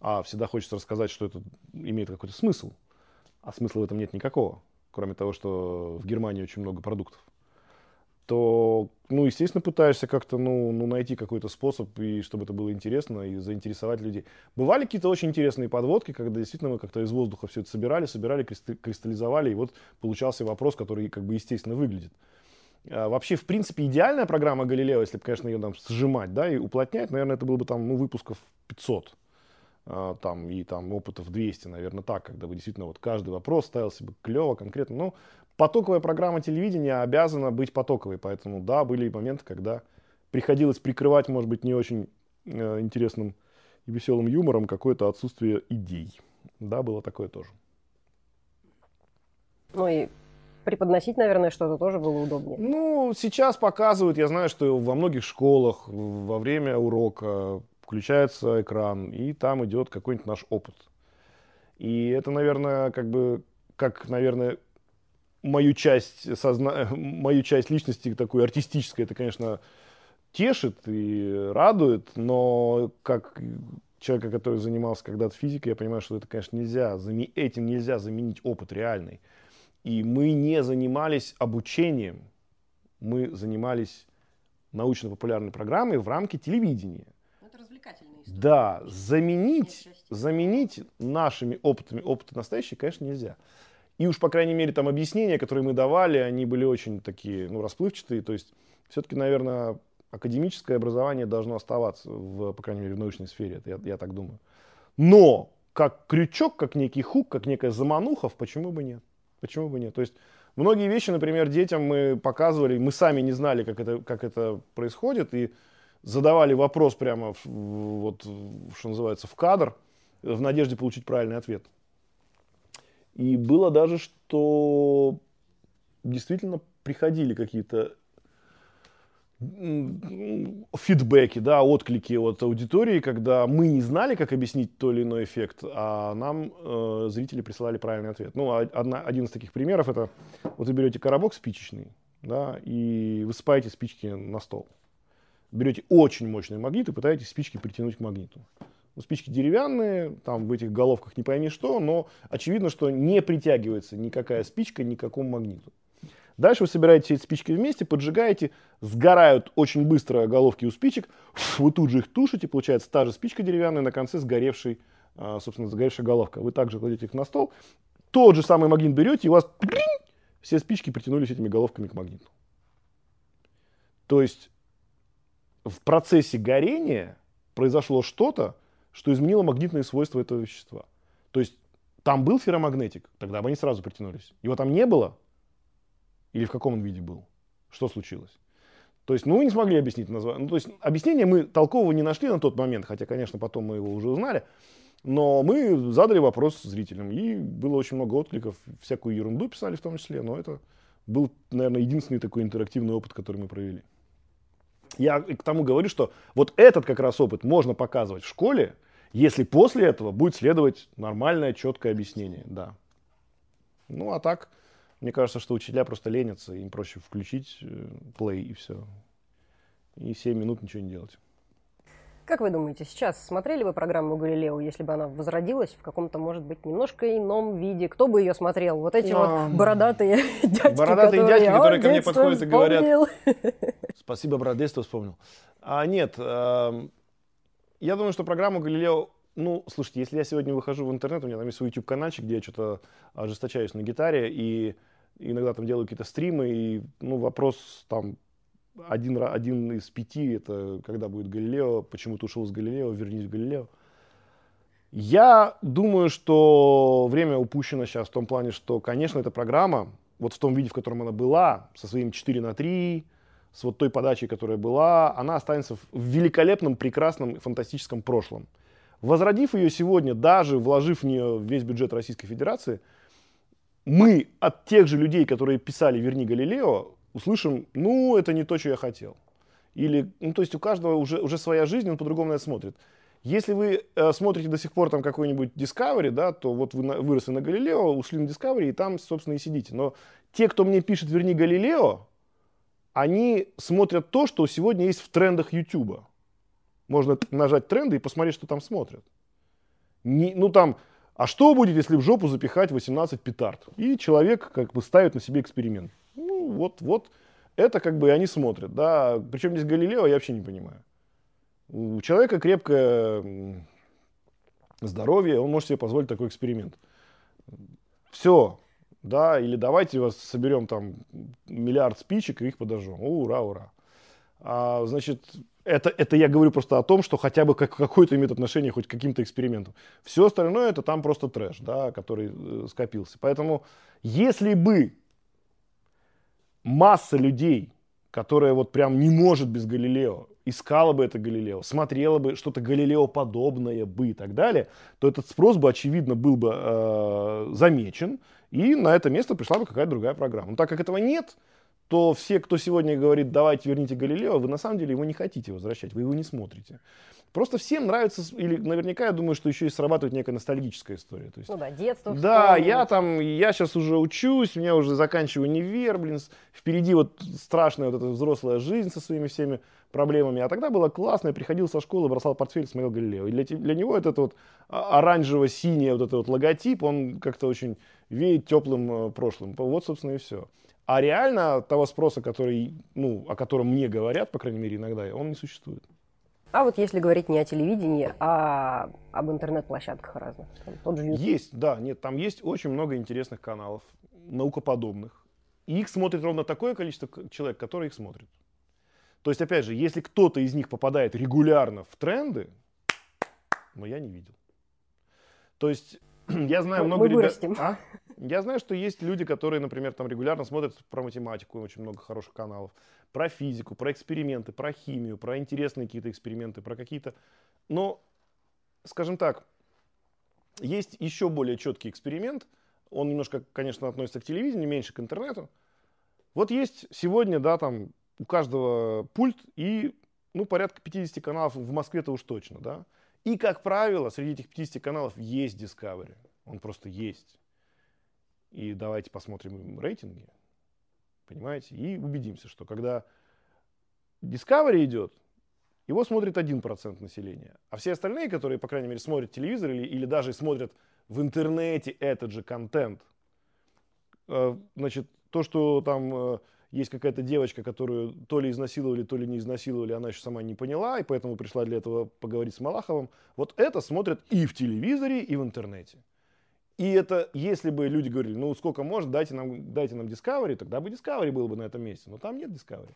а всегда хочется рассказать, что это имеет какой-то смысл, а смысла в этом нет никакого, кроме того, что в Германии очень много продуктов то, ну, естественно, пытаешься как-то, ну, ну, найти какой-то способ, и чтобы это было интересно, и заинтересовать людей. Бывали какие-то очень интересные подводки, когда действительно мы как-то из воздуха все это собирали, собирали, кристаллизовали, и вот получался вопрос, который как бы естественно выглядит. А вообще, в принципе, идеальная программа Галилео, если бы, конечно, ее там сжимать, да, и уплотнять, наверное, это было бы там, ну, выпусков 500 а, там, и там опытов 200, наверное, так, когда бы действительно вот каждый вопрос ставился бы клево, конкретно. Но потоковая программа телевидения обязана быть потоковой, поэтому да, были моменты, когда приходилось прикрывать, может быть, не очень э, интересным и веселым юмором какое-то отсутствие идей. Да, было такое тоже. Ну и преподносить, наверное, что-то тоже было удобнее. Ну, сейчас показывают, я знаю, что во многих школах во время урока включается экран, и там идет какой-нибудь наш опыт. И это, наверное, как бы, как, наверное, мою часть, созна... *laughs* мою часть личности такой артистической, это, конечно, тешит и радует, но как человека, который занимался когда-то физикой, я понимаю, что это, конечно, нельзя, этим нельзя заменить опыт реальный. И мы не занимались обучением, мы занимались научно-популярной программой в рамке телевидения. Это развлекательная история. Да, заменить, заменить нашими опытами опыты настоящие, конечно, нельзя. И уж, по крайней мере, там объяснения, которые мы давали, они были очень такие, ну, расплывчатые. То есть, все-таки, наверное, академическое образование должно оставаться, в, по крайней мере, в научной сфере, это я, я так думаю. Но как крючок, как некий хук, как некая замануха, почему бы нет? Почему бы нет? То есть многие вещи, например, детям мы показывали, мы сами не знали, как это, как это происходит, и задавали вопрос прямо, в, вот, что называется, в кадр, в надежде получить правильный ответ. И было даже, что действительно приходили какие-то фидбэки, да, отклики от аудитории, когда мы не знали, как объяснить то или иной эффект, а нам э, зрители присылали правильный ответ. Ну, одна, один из таких примеров это, вот вы берете коробок спичечный, да, и высыпаете спички на стол. Берете очень мощный магнит и пытаетесь спички притянуть к магниту. Ну, спички деревянные, там в этих головках не пойми что, но очевидно, что не притягивается никакая спичка ни к какому магниту. Дальше вы собираете все эти спички вместе, поджигаете, сгорают очень быстро головки у спичек, *laughs* вы тут же их тушите, получается та же спичка деревянная, на конце сгоревший, а, собственно, сгоревшая головка. Вы также кладете их на стол, тот же самый магнит берете, и у вас *laughs* все спички притянулись этими головками к магниту. То есть в процессе горения произошло что-то, что изменило магнитные свойства этого вещества. То есть там был ферромагнетик, тогда бы они сразу притянулись. Его там не было, или в каком он виде был? Что случилось? То есть, ну, мы не смогли объяснить название. Ну, то есть, объяснение мы толкового не нашли на тот момент, хотя, конечно, потом мы его уже узнали. Но мы задали вопрос зрителям, и было очень много откликов, всякую ерунду писали в том числе, но это был, наверное, единственный такой интерактивный опыт, который мы провели. Я к тому говорю, что вот этот как раз опыт можно показывать в школе, если после этого будет следовать нормальное, четкое объяснение, да. Ну, а так, мне кажется, что учителя просто ленятся, им проще включить плей и все. И 7 минут ничего не делать. Как вы думаете, сейчас смотрели бы программу «Галилео», если бы она возродилась в каком-то, может быть, немножко ином виде? Кто бы ее смотрел? Вот эти вот *laughs* бородатые дядьки, Бородатые которые, дядьки, которые ко мне подходят вспомнил. и говорят... *laughs* Спасибо, брат, детство вспомнил. А, нет, э, я думаю, что программу «Галилео» Ну, слушайте, если я сегодня выхожу в интернет, у меня там есть свой YouTube-канальчик, где я что-то ожесточаюсь на гитаре, и иногда там делаю какие-то стримы, и ну, вопрос там один, один из пяти, это когда будет Галилео, почему ты ушел с Галилео, вернись в Галилео. Я думаю, что время упущено сейчас в том плане, что, конечно, эта программа, вот в том виде, в котором она была, со своим 4 на 3, с вот той подачей, которая была, она останется в великолепном, прекрасном, фантастическом прошлом. Возродив ее сегодня, даже вложив в нее весь бюджет Российской Федерации – мы от тех же людей, которые писали «Верни Галилео», услышим, ну, это не то, что я хотел. Или, ну, то есть у каждого уже, уже своя жизнь, он по-другому на это смотрит. Если вы э, смотрите до сих пор там какой-нибудь Discovery, да, то вот вы на, выросли на Галилео, ушли на Discovery и там, собственно, и сидите. Но те, кто мне пишет «Верни Галилео», они смотрят то, что сегодня есть в трендах YouTube. Можно нажать тренды и посмотреть, что там смотрят. Не, ну там а что будет, если в жопу запихать 18 петард? И человек как бы ставит на себе эксперимент. Ну, вот, вот, это как бы они смотрят, да. Причем здесь Галилео, я вообще не понимаю. У человека крепкое здоровье, он может себе позволить такой эксперимент. Все, да, или давайте вас соберем там миллиард спичек и их подожжем. Ура, ура. А, значит, это, это я говорю просто о том, что хотя бы как, какое-то имеет отношение хоть к каким-то экспериментам. Все остальное это там просто трэш, да, который э, скопился. Поэтому если бы масса людей, которая вот прям не может без Галилео, искала бы это Галилео, смотрела бы что-то Галилео подобное бы и так далее, то этот спрос бы, очевидно, был бы э, замечен, и на это место пришла бы какая-то другая программа. Но так как этого нет, то все, кто сегодня говорит, давайте верните Галилео, вы на самом деле его не хотите возвращать, вы его не смотрите. Просто всем нравится, или наверняка я думаю, что еще и срабатывает некая ностальгическая история. То есть, ну да, детство. Да, я там, я сейчас уже учусь, меня уже заканчиваю универ, блин, впереди вот страшная вот эта взрослая жизнь со своими всеми проблемами. А тогда было классно, я приходил со школы, бросал портфель, смотрел Галилео. И для, для него этот вот оранжево-синий вот этот вот логотип, он как-то очень веет теплым э, прошлым. Вот, собственно, и все. А реально того спроса, который, ну, о котором мне говорят, по крайней мере, иногда, он не существует. А вот если говорить не о телевидении, а об интернет-площадках разных. Там, тот же Есть, да, нет, там есть очень много интересных каналов, наукоподобных. И их смотрит ровно такое количество человек, которые их смотрят. То есть, опять же, если кто-то из них попадает регулярно в тренды, но я не видел. То есть, *clears throat* я знаю много ребят... А? Я знаю, что есть люди, которые, например, там регулярно смотрят про математику, очень много хороших каналов, про физику, про эксперименты, про химию, про интересные какие-то эксперименты, про какие-то... Но, скажем так, есть еще более четкий эксперимент. Он немножко, конечно, относится к телевидению, меньше к интернету. Вот есть сегодня, да, там у каждого пульт и, ну, порядка 50 каналов в Москве-то уж точно, да. И, как правило, среди этих 50 каналов есть Discovery. Он просто есть. И давайте посмотрим рейтинги, понимаете, и убедимся, что когда Discovery идет, его смотрит 1% населения. А все остальные, которые, по крайней мере, смотрят телевизор или, или даже смотрят в интернете этот же контент, э, значит, то, что там э, есть какая-то девочка, которую то ли изнасиловали, то ли не изнасиловали, она еще сама не поняла, и поэтому пришла для этого поговорить с Малаховым. Вот это смотрят и в телевизоре, и в интернете. И это, если бы люди говорили, ну сколько может, дайте нам, дайте нам Discovery, тогда бы Discovery был бы на этом месте. Но там нет Discovery.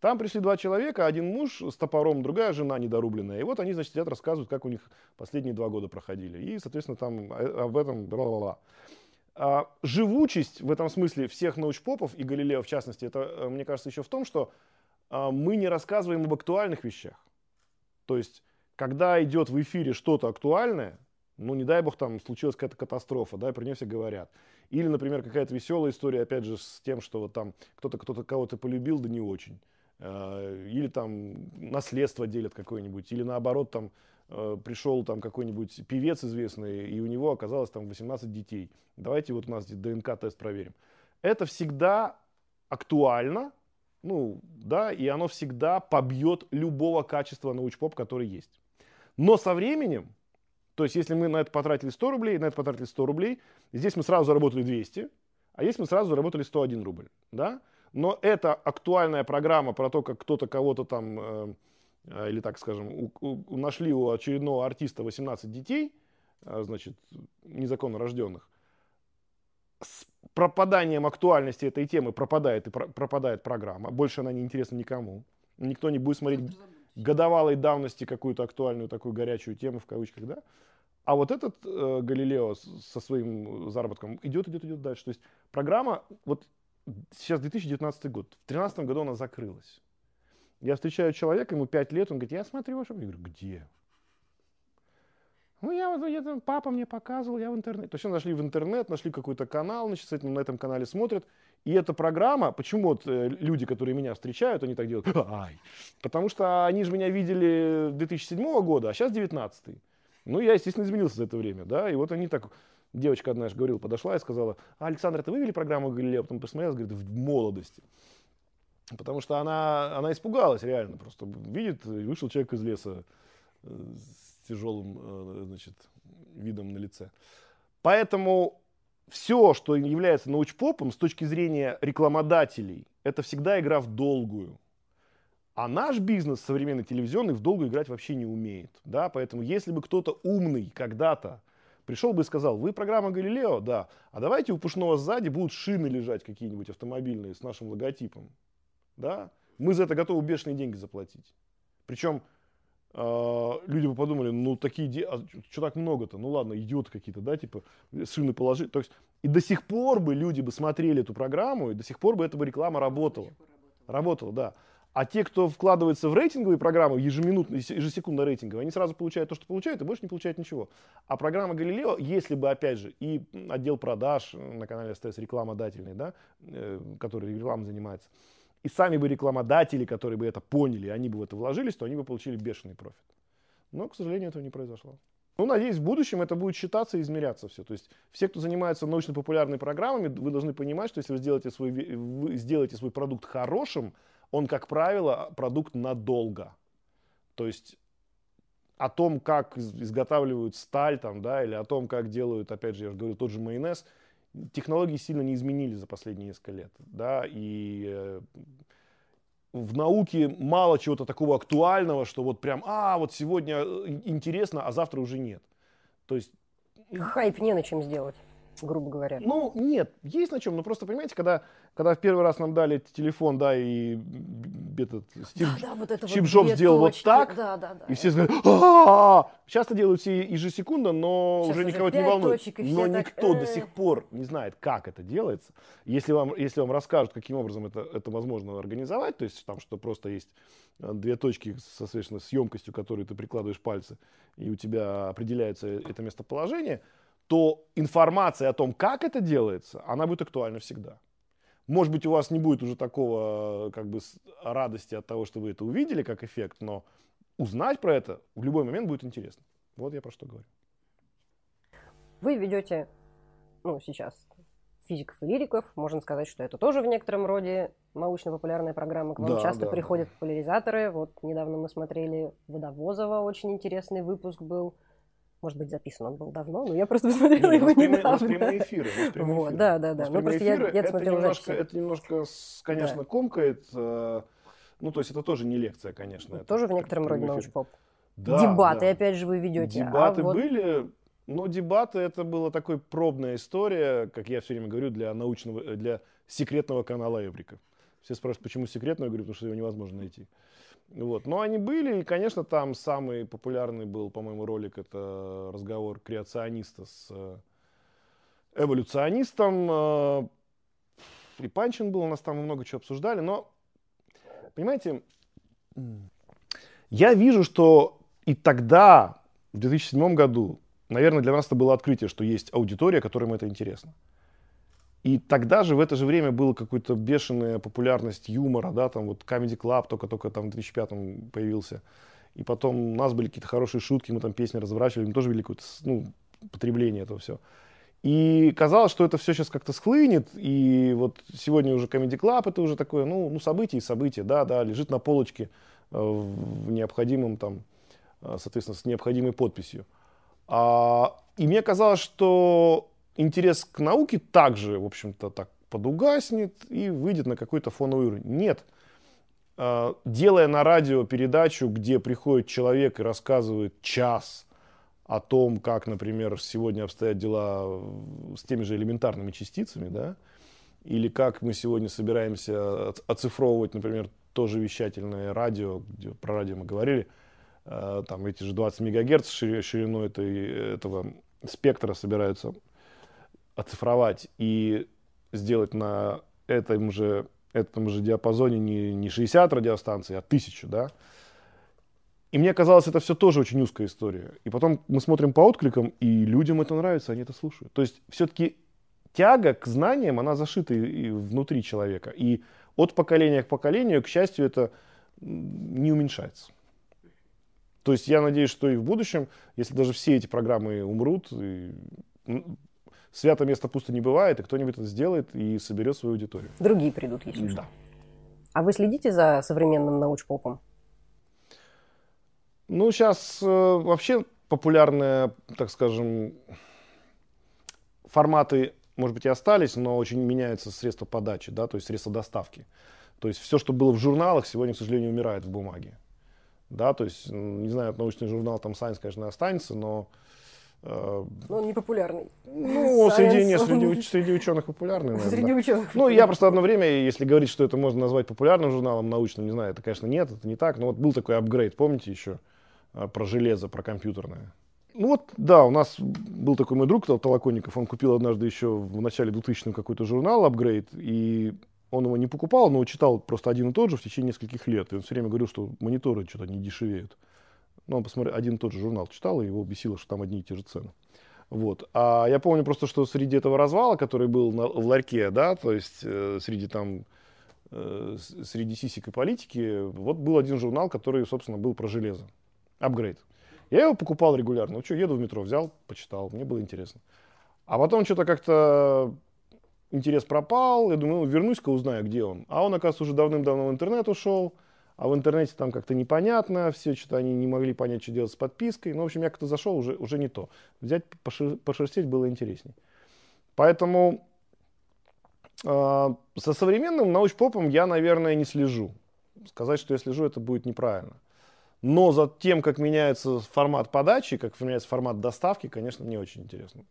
Там пришли два человека, один муж с топором, другая жена недорубленная. И вот они, значит, сидят, рассказывают, как у них последние два года проходили. И, соответственно, там об этом бла-бла-бла. А, живучесть в этом смысле всех научпопов и Галилео в частности, это, э, мне кажется, еще в том, что а, мы не рассказываем об актуальных вещах. То есть, когда идет в эфире что-то актуальное, ну, не дай бог, там случилась какая-то катастрофа, да, и про нее все говорят. Или, например, какая-то веселая история, опять же, с тем, что вот там кто-то кто-то кого-то полюбил, да не очень. А, или там наследство делят какое-нибудь, или наоборот, там Э, пришел там какой-нибудь певец известный, и у него оказалось там 18 детей. Давайте вот у нас ДНК-тест проверим. Это всегда актуально, ну, да, и оно всегда побьет любого качества научпоп, который есть. Но со временем, то есть если мы на это потратили 100 рублей, на это потратили 100 рублей, здесь мы сразу заработали 200, а здесь мы сразу заработали 101 рубль, да. Но это актуальная программа про то, как кто-то кого-то там э, а, или так скажем, у, у, нашли у очередного артиста 18 детей, а, значит, незаконно рожденных, с пропаданием актуальности этой темы пропадает и про, пропадает программа. Больше она не интересна никому. Никто не будет смотреть годовалой давности какую-то актуальную такую горячую тему в кавычках, да? А вот этот э, Галилео со своим заработком идет, идет, идет дальше. То есть программа, вот сейчас 2019 год, в 2013 году она закрылась. Я встречаю человека, ему 5 лет, он говорит, я смотрю вашу... Я говорю, где? Ну, я вот, я, там, папа мне показывал, я в интернете. То есть нашли в интернет, нашли какой-то канал, значит, с этим, на этом канале смотрят. И эта программа, почему вот э, люди, которые меня встречают, они так делают, *laughs* ай, потому что они же меня видели 2007 года, а сейчас 19 -й. Ну, я, естественно, изменился за это время, да, и вот они так, девочка одна же говорила, подошла и сказала, а, Александр, это вы вели программу Галилео? Потом посмотрела, говорит, в молодости. Потому что она, она испугалась реально. Просто видит, вышел человек из леса э, тяжелым э, значит, видом на лице. Поэтому все, что является научпопом с точки зрения рекламодателей, это всегда игра в долгую. А наш бизнес, современный телевизионный, в долгую играть вообще не умеет. Да? Поэтому если бы кто-то умный когда-то пришел бы и сказал, вы программа Галилео, да, а давайте у Пушного сзади будут шины лежать какие-нибудь автомобильные с нашим логотипом да, мы за это готовы бешеные деньги заплатить. Причем люди бы подумали, ну такие, де... а, что так много-то, ну ладно, идиоты какие-то, да, типа шины положить. То есть, и до сих пор бы люди бы смотрели эту программу, и до сих пор бы эта бы реклама работала. Работала, да. А те, кто вкладывается в рейтинговые программы, ежеминутно, ежесекундно рейтинговые, они сразу получают то, что получают, и больше не получают ничего. А программа Галилео, если бы, опять же, и отдел продаж на канале СТС рекламодательный, да, э, который рекламой занимается, и сами бы рекламодатели, которые бы это поняли, они бы в это вложились, то они бы получили бешеный профит. Но, к сожалению, этого не произошло. Ну, надеюсь, в будущем это будет считаться и измеряться все. То есть все, кто занимается научно-популярными программами, вы должны понимать, что если вы сделаете свой, вы сделаете свой продукт хорошим, он, как правило, продукт надолго. То есть о том, как изготавливают сталь, там, да, или о том, как делают, опять же, я же говорю, тот же майонез – технологии сильно не изменились за последние несколько лет, да, и э, в науке мало чего-то такого актуального, что вот прям, а, вот сегодня э, интересно, а завтра уже нет. То есть... Хайп не на чем сделать грубо говоря. Ну, нет, есть на чем. Но просто, понимаете, когда, когда в первый раз нам дали телефон, да, и этот Стив, да, да, вот это Чип вот Джобс сделал вот так, да, да, да, и все сказали, а Часто делают все ежесекундно, но Сейчас уже никого это не волнует. Но никто до сих пор не знает, как это делается. Если вам, если вам расскажут, каким образом это, это возможно организовать, то есть там, что просто есть э, две точки, соответственно, с емкостью, которой ты прикладываешь пальцы, и у тебя определяется это местоположение – то информация о том, как это делается, она будет актуальна всегда. Может быть, у вас не будет уже такого как бы радости от того, что вы это увидели как эффект, но узнать про это в любой момент будет интересно. Вот я про что говорю. Вы ведете, ну, сейчас физиков и лириков. Можно сказать, что это тоже в некотором роде научно-популярная программа. К вам да, часто да, приходят да. популяризаторы. Вот недавно мы смотрели Водовозова, очень интересный выпуск был. Может быть, записан он был давно, но я просто *laughs* посмотрела Нет, его прямые, недавно. прямые эфиры. Вот, эфиры. да, да, да. Ну, просто я, я это немножко, это немножко, конечно, да. комкает. Э, ну, то есть это тоже не лекция, конечно. Это тоже в некотором роде научпоп. Да, Дебаты, да. опять же, вы ведете. А Дебаты а вот... были, но дебаты это была такой пробная история, как я все время говорю, для научного, для секретного канала Эврика. Все спрашивают, почему секретного, я говорю, потому что его невозможно найти. Вот. Но они были, и, конечно, там самый популярный был, по-моему, ролик, это разговор креациониста с э, эволюционистом. Э, и Панчин был, у нас там много чего обсуждали, но, понимаете, я вижу, что и тогда, в 2007 году, наверное, для нас это было открытие, что есть аудитория, которым это интересно. И тогда же, в это же время, была какая-то бешеная популярность юмора, да, там вот Comedy Club только-только там в 2005 появился. И потом у нас были какие-то хорошие шутки, мы там песни разворачивали, мы тоже вели какое-то, ну, потребление этого все. И казалось, что это все сейчас как-то схлынет, и вот сегодня уже Comedy Club, это уже такое, ну, ну событие и событие, да, да, лежит на полочке э, в необходимом там, э, соответственно, с необходимой подписью. А, и мне казалось, что интерес к науке также, в общем-то, так подугаснет и выйдет на какой-то фоновый уровень. Нет. А, делая на радио передачу, где приходит человек и рассказывает час о том, как, например, сегодня обстоят дела с теми же элементарными частицами, да, или как мы сегодня собираемся оцифровывать, например, тоже вещательное радио, где про радио мы говорили, а, там эти же 20 мегагерц шириной этой, этого спектра собираются оцифровать и сделать на этом же, этом же диапазоне не, не 60 радиостанций, а 1000, да, и мне казалось, это все тоже очень узкая история. И потом мы смотрим по откликам, и людям это нравится, они это слушают. То есть все-таки тяга к знаниям, она зашита и, внутри человека. И от поколения к поколению, к счастью, это не уменьшается. То есть я надеюсь, что и в будущем, если даже все эти программы умрут, и свято место пусто не бывает, и кто-нибудь это сделает и соберет свою аудиторию. Другие придут, если да. что. А вы следите за современным научпопом? Ну, сейчас э, вообще популярные, так скажем, форматы, может быть, и остались, но очень меняются средства подачи, да, то есть средства доставки. То есть все, что было в журналах, сегодня, к сожалению, умирает в бумаге. Да, то есть, не знаю, научный журнал там Science, конечно, останется, но ну, он не популярный. Ну, среди, не, среди, среди ученых популярный, наверное. Среди ученых. Ну, я просто одно время, если говорить, что это можно назвать популярным журналом научным, не знаю, это, конечно, нет, это не так. Но вот был такой апгрейд, помните еще, а, про железо, про компьютерное. Ну вот, да, у нас был такой мой друг Толоконников, он купил однажды еще в начале 2000 какой-то журнал апгрейд, и он его не покупал, но читал просто один и тот же в течение нескольких лет. И он все время говорил, что мониторы что-то не дешевеют. Ну, он посмотрел, один и тот же журнал читал, и его бесило, что там одни и те же цены. Вот. А я помню просто, что среди этого развала, который был на, в ларьке, да, то есть э, среди там, э, среди сисек и политики, вот был один журнал, который, собственно, был про железо. Апгрейд. Я его покупал регулярно. Ну что, еду в метро, взял, почитал, мне было интересно. А потом что-то как-то интерес пропал, я думаю, ну, вернусь-ка, узнаю, где он. А он, оказывается, уже давным-давно в интернет ушел, а в интернете там как-то непонятно, все что-то они не могли понять, что делать с подпиской. Ну, в общем, я как-то зашел, уже, уже не то. Взять, пошер, пошерстить было интересней. Поэтому э, со современным научпопом я, наверное, не слежу. сказать, что я слежу, это будет неправильно. Но за тем, как меняется формат подачи, как меняется формат доставки, конечно, мне очень интересно.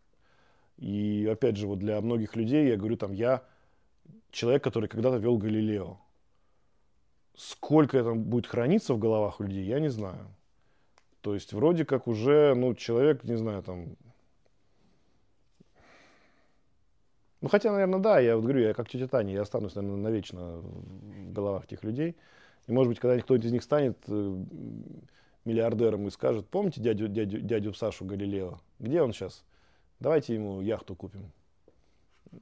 И опять же, вот для многих людей, я говорю, там, я человек, который когда-то вел Галилео. Сколько это будет храниться в головах людей, я не знаю. То есть вроде как уже, ну, человек, не знаю, там... Ну, хотя, наверное, да, я вот говорю, я как тетя Таня, я останусь, наверное, навечно в головах тех людей. И, может быть, когда кто-нибудь из них станет э, миллиардером и скажет, помните дядю, дядю, дядю Сашу Галилео? Где он сейчас? Давайте ему яхту купим.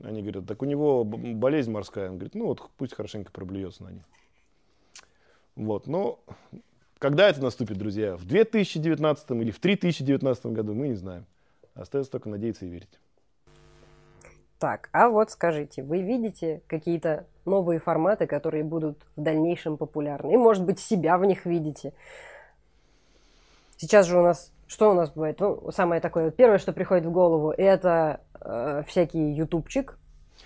Они говорят, так у него болезнь морская. Он говорит, ну вот пусть хорошенько проблюется на ней. Вот, но когда это наступит, друзья? В 2019 или в 3019 году, мы не знаем. Остается только надеяться и верить. Так, а вот скажите, вы видите какие-то новые форматы, которые будут в дальнейшем популярны? И, может быть, себя в них видите? Сейчас же у нас, что у нас бывает? Ну, самое такое, первое, что приходит в голову, это э, всякий ютубчик,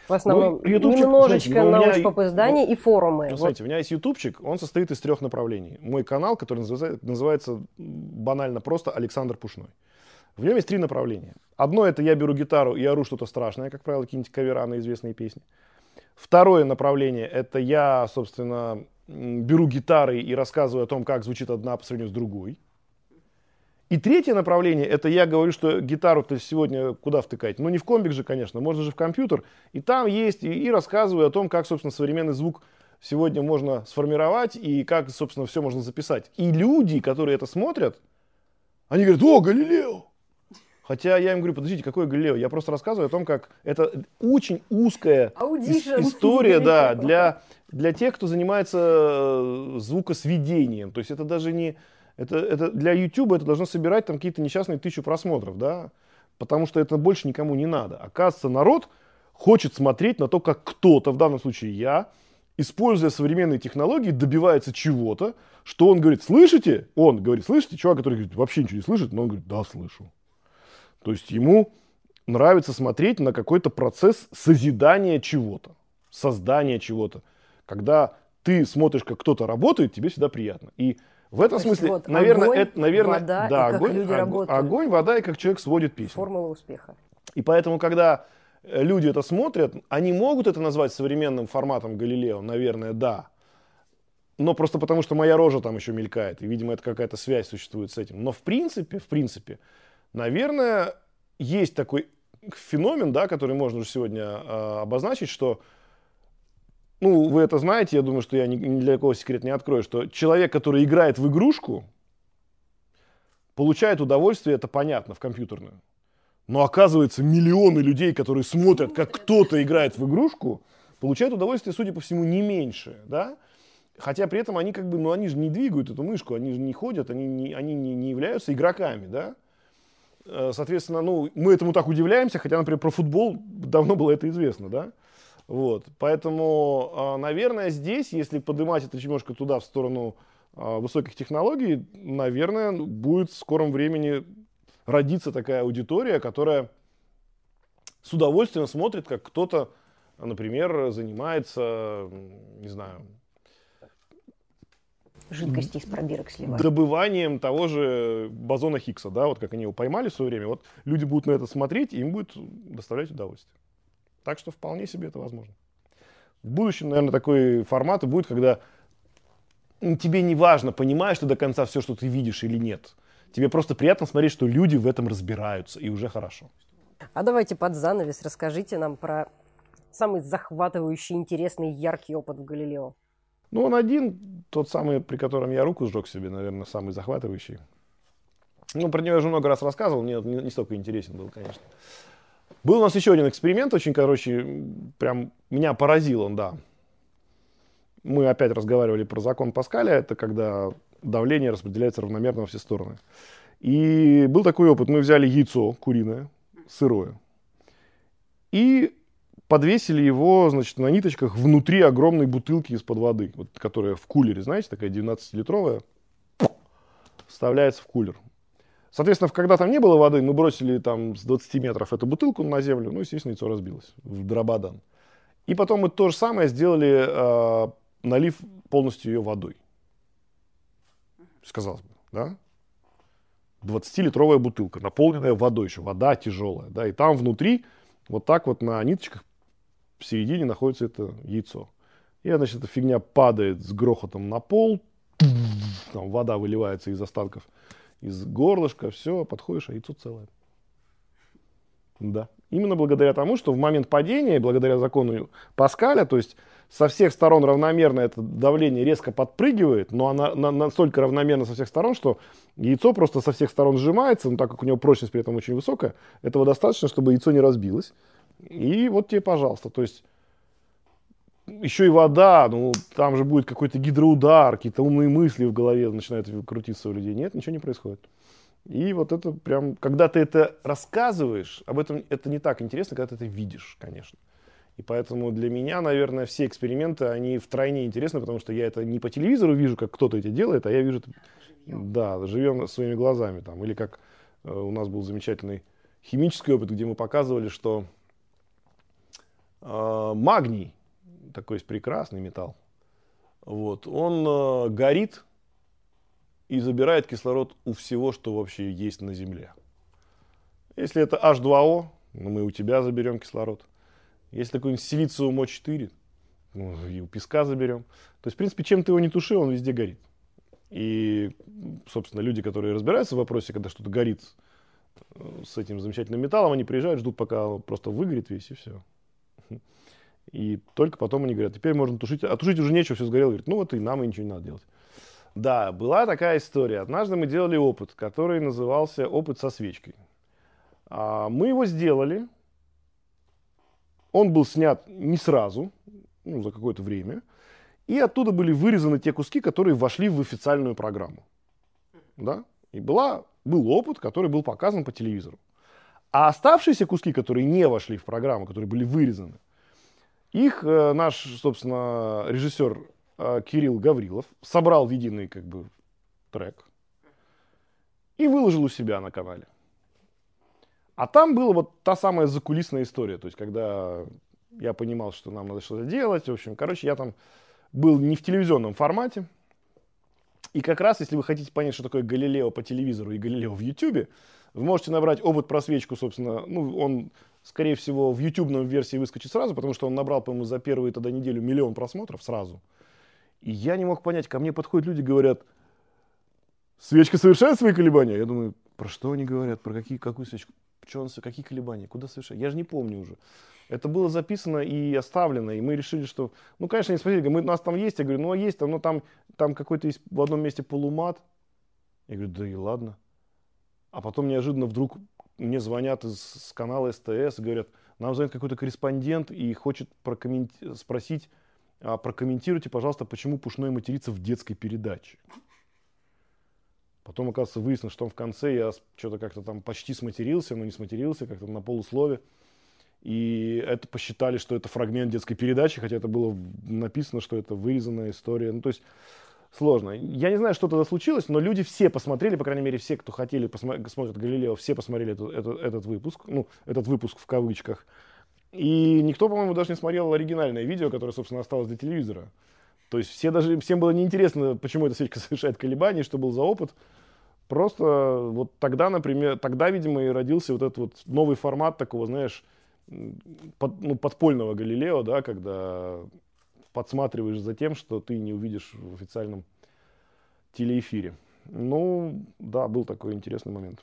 в основном ну, ютубчик, немножечко знаете, ну, научпопоздания ну, и форумы. Ну, смотрите, у меня есть ютубчик, он состоит из трех направлений. Мой канал, который называется, называется банально просто Александр Пушной. В нем есть три направления. Одно это я беру гитару и ору что-то страшное, как правило, какие-нибудь кавера на известные песни. Второе направление это я, собственно, беру гитары и рассказываю о том, как звучит одна по сравнению с другой. И третье направление, это я говорю, что гитару-то сегодня куда втыкать? Ну, не в комбик же, конечно, можно же в компьютер. И там есть, и, и рассказываю о том, как, собственно, современный звук сегодня можно сформировать, и как, собственно, все можно записать. И люди, которые это смотрят, они говорят, о, Галилео! Хотя я им говорю, подождите, какой Галилео? Я просто рассказываю о том, как это очень узкая Audition. история да, для, для тех, кто занимается э, звукосведением. То есть это даже не, это, это для YouTube это должно собирать там какие-то несчастные тысячу просмотров, да, потому что это больше никому не надо. Оказывается, народ хочет смотреть на то, как кто-то, в данном случае я, используя современные технологии, добивается чего-то, что он говорит, слышите? Он говорит, слышите? Чувак, который говорит, вообще ничего не слышит, но он говорит, да, слышу. То есть ему нравится смотреть на какой-то процесс созидания чего-то, создания чего-то. Когда ты смотришь, как кто-то работает, тебе всегда приятно. И в этом То смысле, вот наверное, огонь, это, наверное, вода да, и как огонь, люди огонь, работают. огонь, вода и как человек сводит песню. Формула успеха. И поэтому, когда э, люди это смотрят, они могут это назвать современным форматом Галилео, наверное, да. Но просто потому, что моя рожа там еще мелькает, и, видимо, это какая-то связь существует с этим. Но в принципе, в принципе, наверное, есть такой феномен, да, который можно уже сегодня э, обозначить, что ну, вы это знаете, я думаю, что я ни, ни для кого секрет не открою, что человек, который играет в игрушку, получает удовольствие, это понятно, в компьютерную. Но оказывается, миллионы людей, которые смотрят, как кто-то играет в игрушку, получают удовольствие, судя по всему, не меньше, да? Хотя при этом они как бы, ну они же не двигают эту мышку, они же не ходят, они не, они не, не являются игроками, да? Э, соответственно, ну, мы этому так удивляемся, хотя, например, про футбол давно было это известно, да? Вот. Поэтому, а, наверное, здесь, если поднимать это немножко туда, в сторону а, высоких технологий, наверное, будет в скором времени родиться такая аудитория, которая с удовольствием смотрит, как кто-то, например, занимается, не знаю, жидкости из пробирок сливать. Добыванием того же бозона Хиггса, да, вот как они его поймали в свое время, вот люди будут на это смотреть, и им будет доставлять удовольствие. Так что вполне себе это возможно. В будущем, наверное, такой формат и будет, когда тебе не важно, понимаешь ты до конца все, что ты видишь или нет. Тебе просто приятно смотреть, что люди в этом разбираются, и уже хорошо. А давайте под занавес расскажите нам про самый захватывающий, интересный, яркий опыт в Галилео. Ну, он один, тот самый, при котором я руку сжег себе, наверное, самый захватывающий. Ну, про него я уже много раз рассказывал, мне не, не столько интересен был, конечно. Был у нас еще один эксперимент, очень, короче, прям меня поразил он, да. Мы опять разговаривали про закон Паскаля, это когда давление распределяется равномерно во все стороны. И был такой опыт, мы взяли яйцо куриное, сырое, и подвесили его, значит, на ниточках внутри огромной бутылки из-под воды, вот, которая в кулере, знаете, такая 12-литровая, вставляется в кулер. Соответственно, когда там не было воды, мы бросили там с 20 метров эту бутылку на землю, ну, естественно, яйцо разбилось в дрободан. И потом мы то же самое сделали э, налив полностью ее водой. Сказалось бы, да? 20-литровая бутылка, наполненная водой еще, вода тяжелая, да, и там внутри вот так вот на ниточках в середине находится это яйцо. И, значит, эта фигня падает с грохотом на пол, там вода выливается из останков из горлышка, все, подходишь, а яйцо целое. Да. Именно благодаря тому, что в момент падения, благодаря закону Паскаля, то есть со всех сторон равномерно это давление резко подпрыгивает, но на, настолько равномерно со всех сторон, что яйцо просто со всех сторон сжимается, но так как у него прочность при этом очень высокая, этого достаточно, чтобы яйцо не разбилось. И вот тебе, пожалуйста, то есть еще и вода, ну там же будет какой-то гидроудар, какие-то умные мысли в голове начинают крутиться у людей. Нет, ничего не происходит. И вот это прям, когда ты это рассказываешь, об этом это не так интересно, когда ты это видишь, конечно. И поэтому для меня, наверное, все эксперименты, они втройне интересны, потому что я это не по телевизору вижу, как кто-то это делает, а я вижу, живьем. да, живем своими глазами. Там. Или как э, у нас был замечательный химический опыт, где мы показывали, что э, магний, такой есть прекрасный металл, вот, он э, горит и забирает кислород у всего, что вообще есть на Земле. Если это H2O, ну, мы у тебя заберем кислород. Если такой силициум О4, ну, и у песка заберем. То есть, в принципе, чем ты его не туши, он везде горит. И, собственно, люди, которые разбираются в вопросе, когда что-то горит э, с этим замечательным металлом, они приезжают, ждут, пока просто выгорит весь, и все. И только потом они говорят, теперь можно тушить. А тушить уже нечего, все сгорело. Говорит, ну вот и нам и ничего не надо делать. Да, была такая история. Однажды мы делали опыт, который назывался опыт со свечкой. А, мы его сделали. Он был снят не сразу, ну, за какое-то время. И оттуда были вырезаны те куски, которые вошли в официальную программу. Да? И была, был опыт, который был показан по телевизору. А оставшиеся куски, которые не вошли в программу, которые были вырезаны, их э, наш, собственно, режиссер э, Кирилл Гаврилов собрал в единый как бы трек и выложил у себя на канале. А там была вот та самая закулисная история, то есть когда я понимал, что нам надо что-то делать, в общем, короче, я там был не в телевизионном формате, и как раз, если вы хотите понять, что такое Галилео по телевизору и Галилео в Ютубе, вы можете набрать опыт про свечку, собственно, ну, он, скорее всего, в ютубном версии выскочит сразу, потому что он набрал, по-моему, за первые тогда неделю миллион просмотров сразу. И я не мог понять, ко мне подходят люди, говорят, свечка совершает свои колебания? Я думаю, про что они говорят, про какие, какую свечку? Что он, какие колебания, куда совершает? Я же не помню уже. Это было записано и оставлено, и мы решили, что, ну, конечно, они спросили, мы, у нас там есть, я говорю, ну, а есть но там, там какой-то есть в одном месте полумат. Я говорю, да и ладно. А потом неожиданно вдруг мне звонят из с канала СТС говорят, нам звонит какой-то корреспондент и хочет прокомменти- спросить, а, прокомментируйте, пожалуйста, почему Пушной матерится в детской передаче. Потом, оказывается, выяснилось, что в конце я что-то как-то там почти сматерился, но не сматерился, как-то на полуслове. И это посчитали, что это фрагмент детской передачи, хотя это было написано, что это вырезанная история. Ну, то есть сложно. Я не знаю, что тогда случилось, но люди все посмотрели, по крайней мере, все, кто хотели посмотреть, Галилео, все посмотрели этот, этот, этот выпуск, ну, этот выпуск в кавычках. И никто, по-моему, даже не смотрел оригинальное видео, которое, собственно, осталось для телевизора. То есть все даже, всем было неинтересно, почему эта свечка *laughs* совершает колебания, что был за опыт. Просто вот тогда, например, тогда, видимо, и родился вот этот вот новый формат такого, знаешь, под, ну, подпольного Галилео, да, когда подсматриваешь за тем, что ты не увидишь в официальном телеэфире. Ну, да, был такой интересный момент.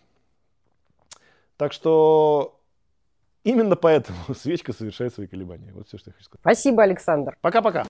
Так что именно поэтому *laughs* свечка совершает свои колебания. Вот все, что я хочу сказать. Спасибо, Александр. Пока-пока.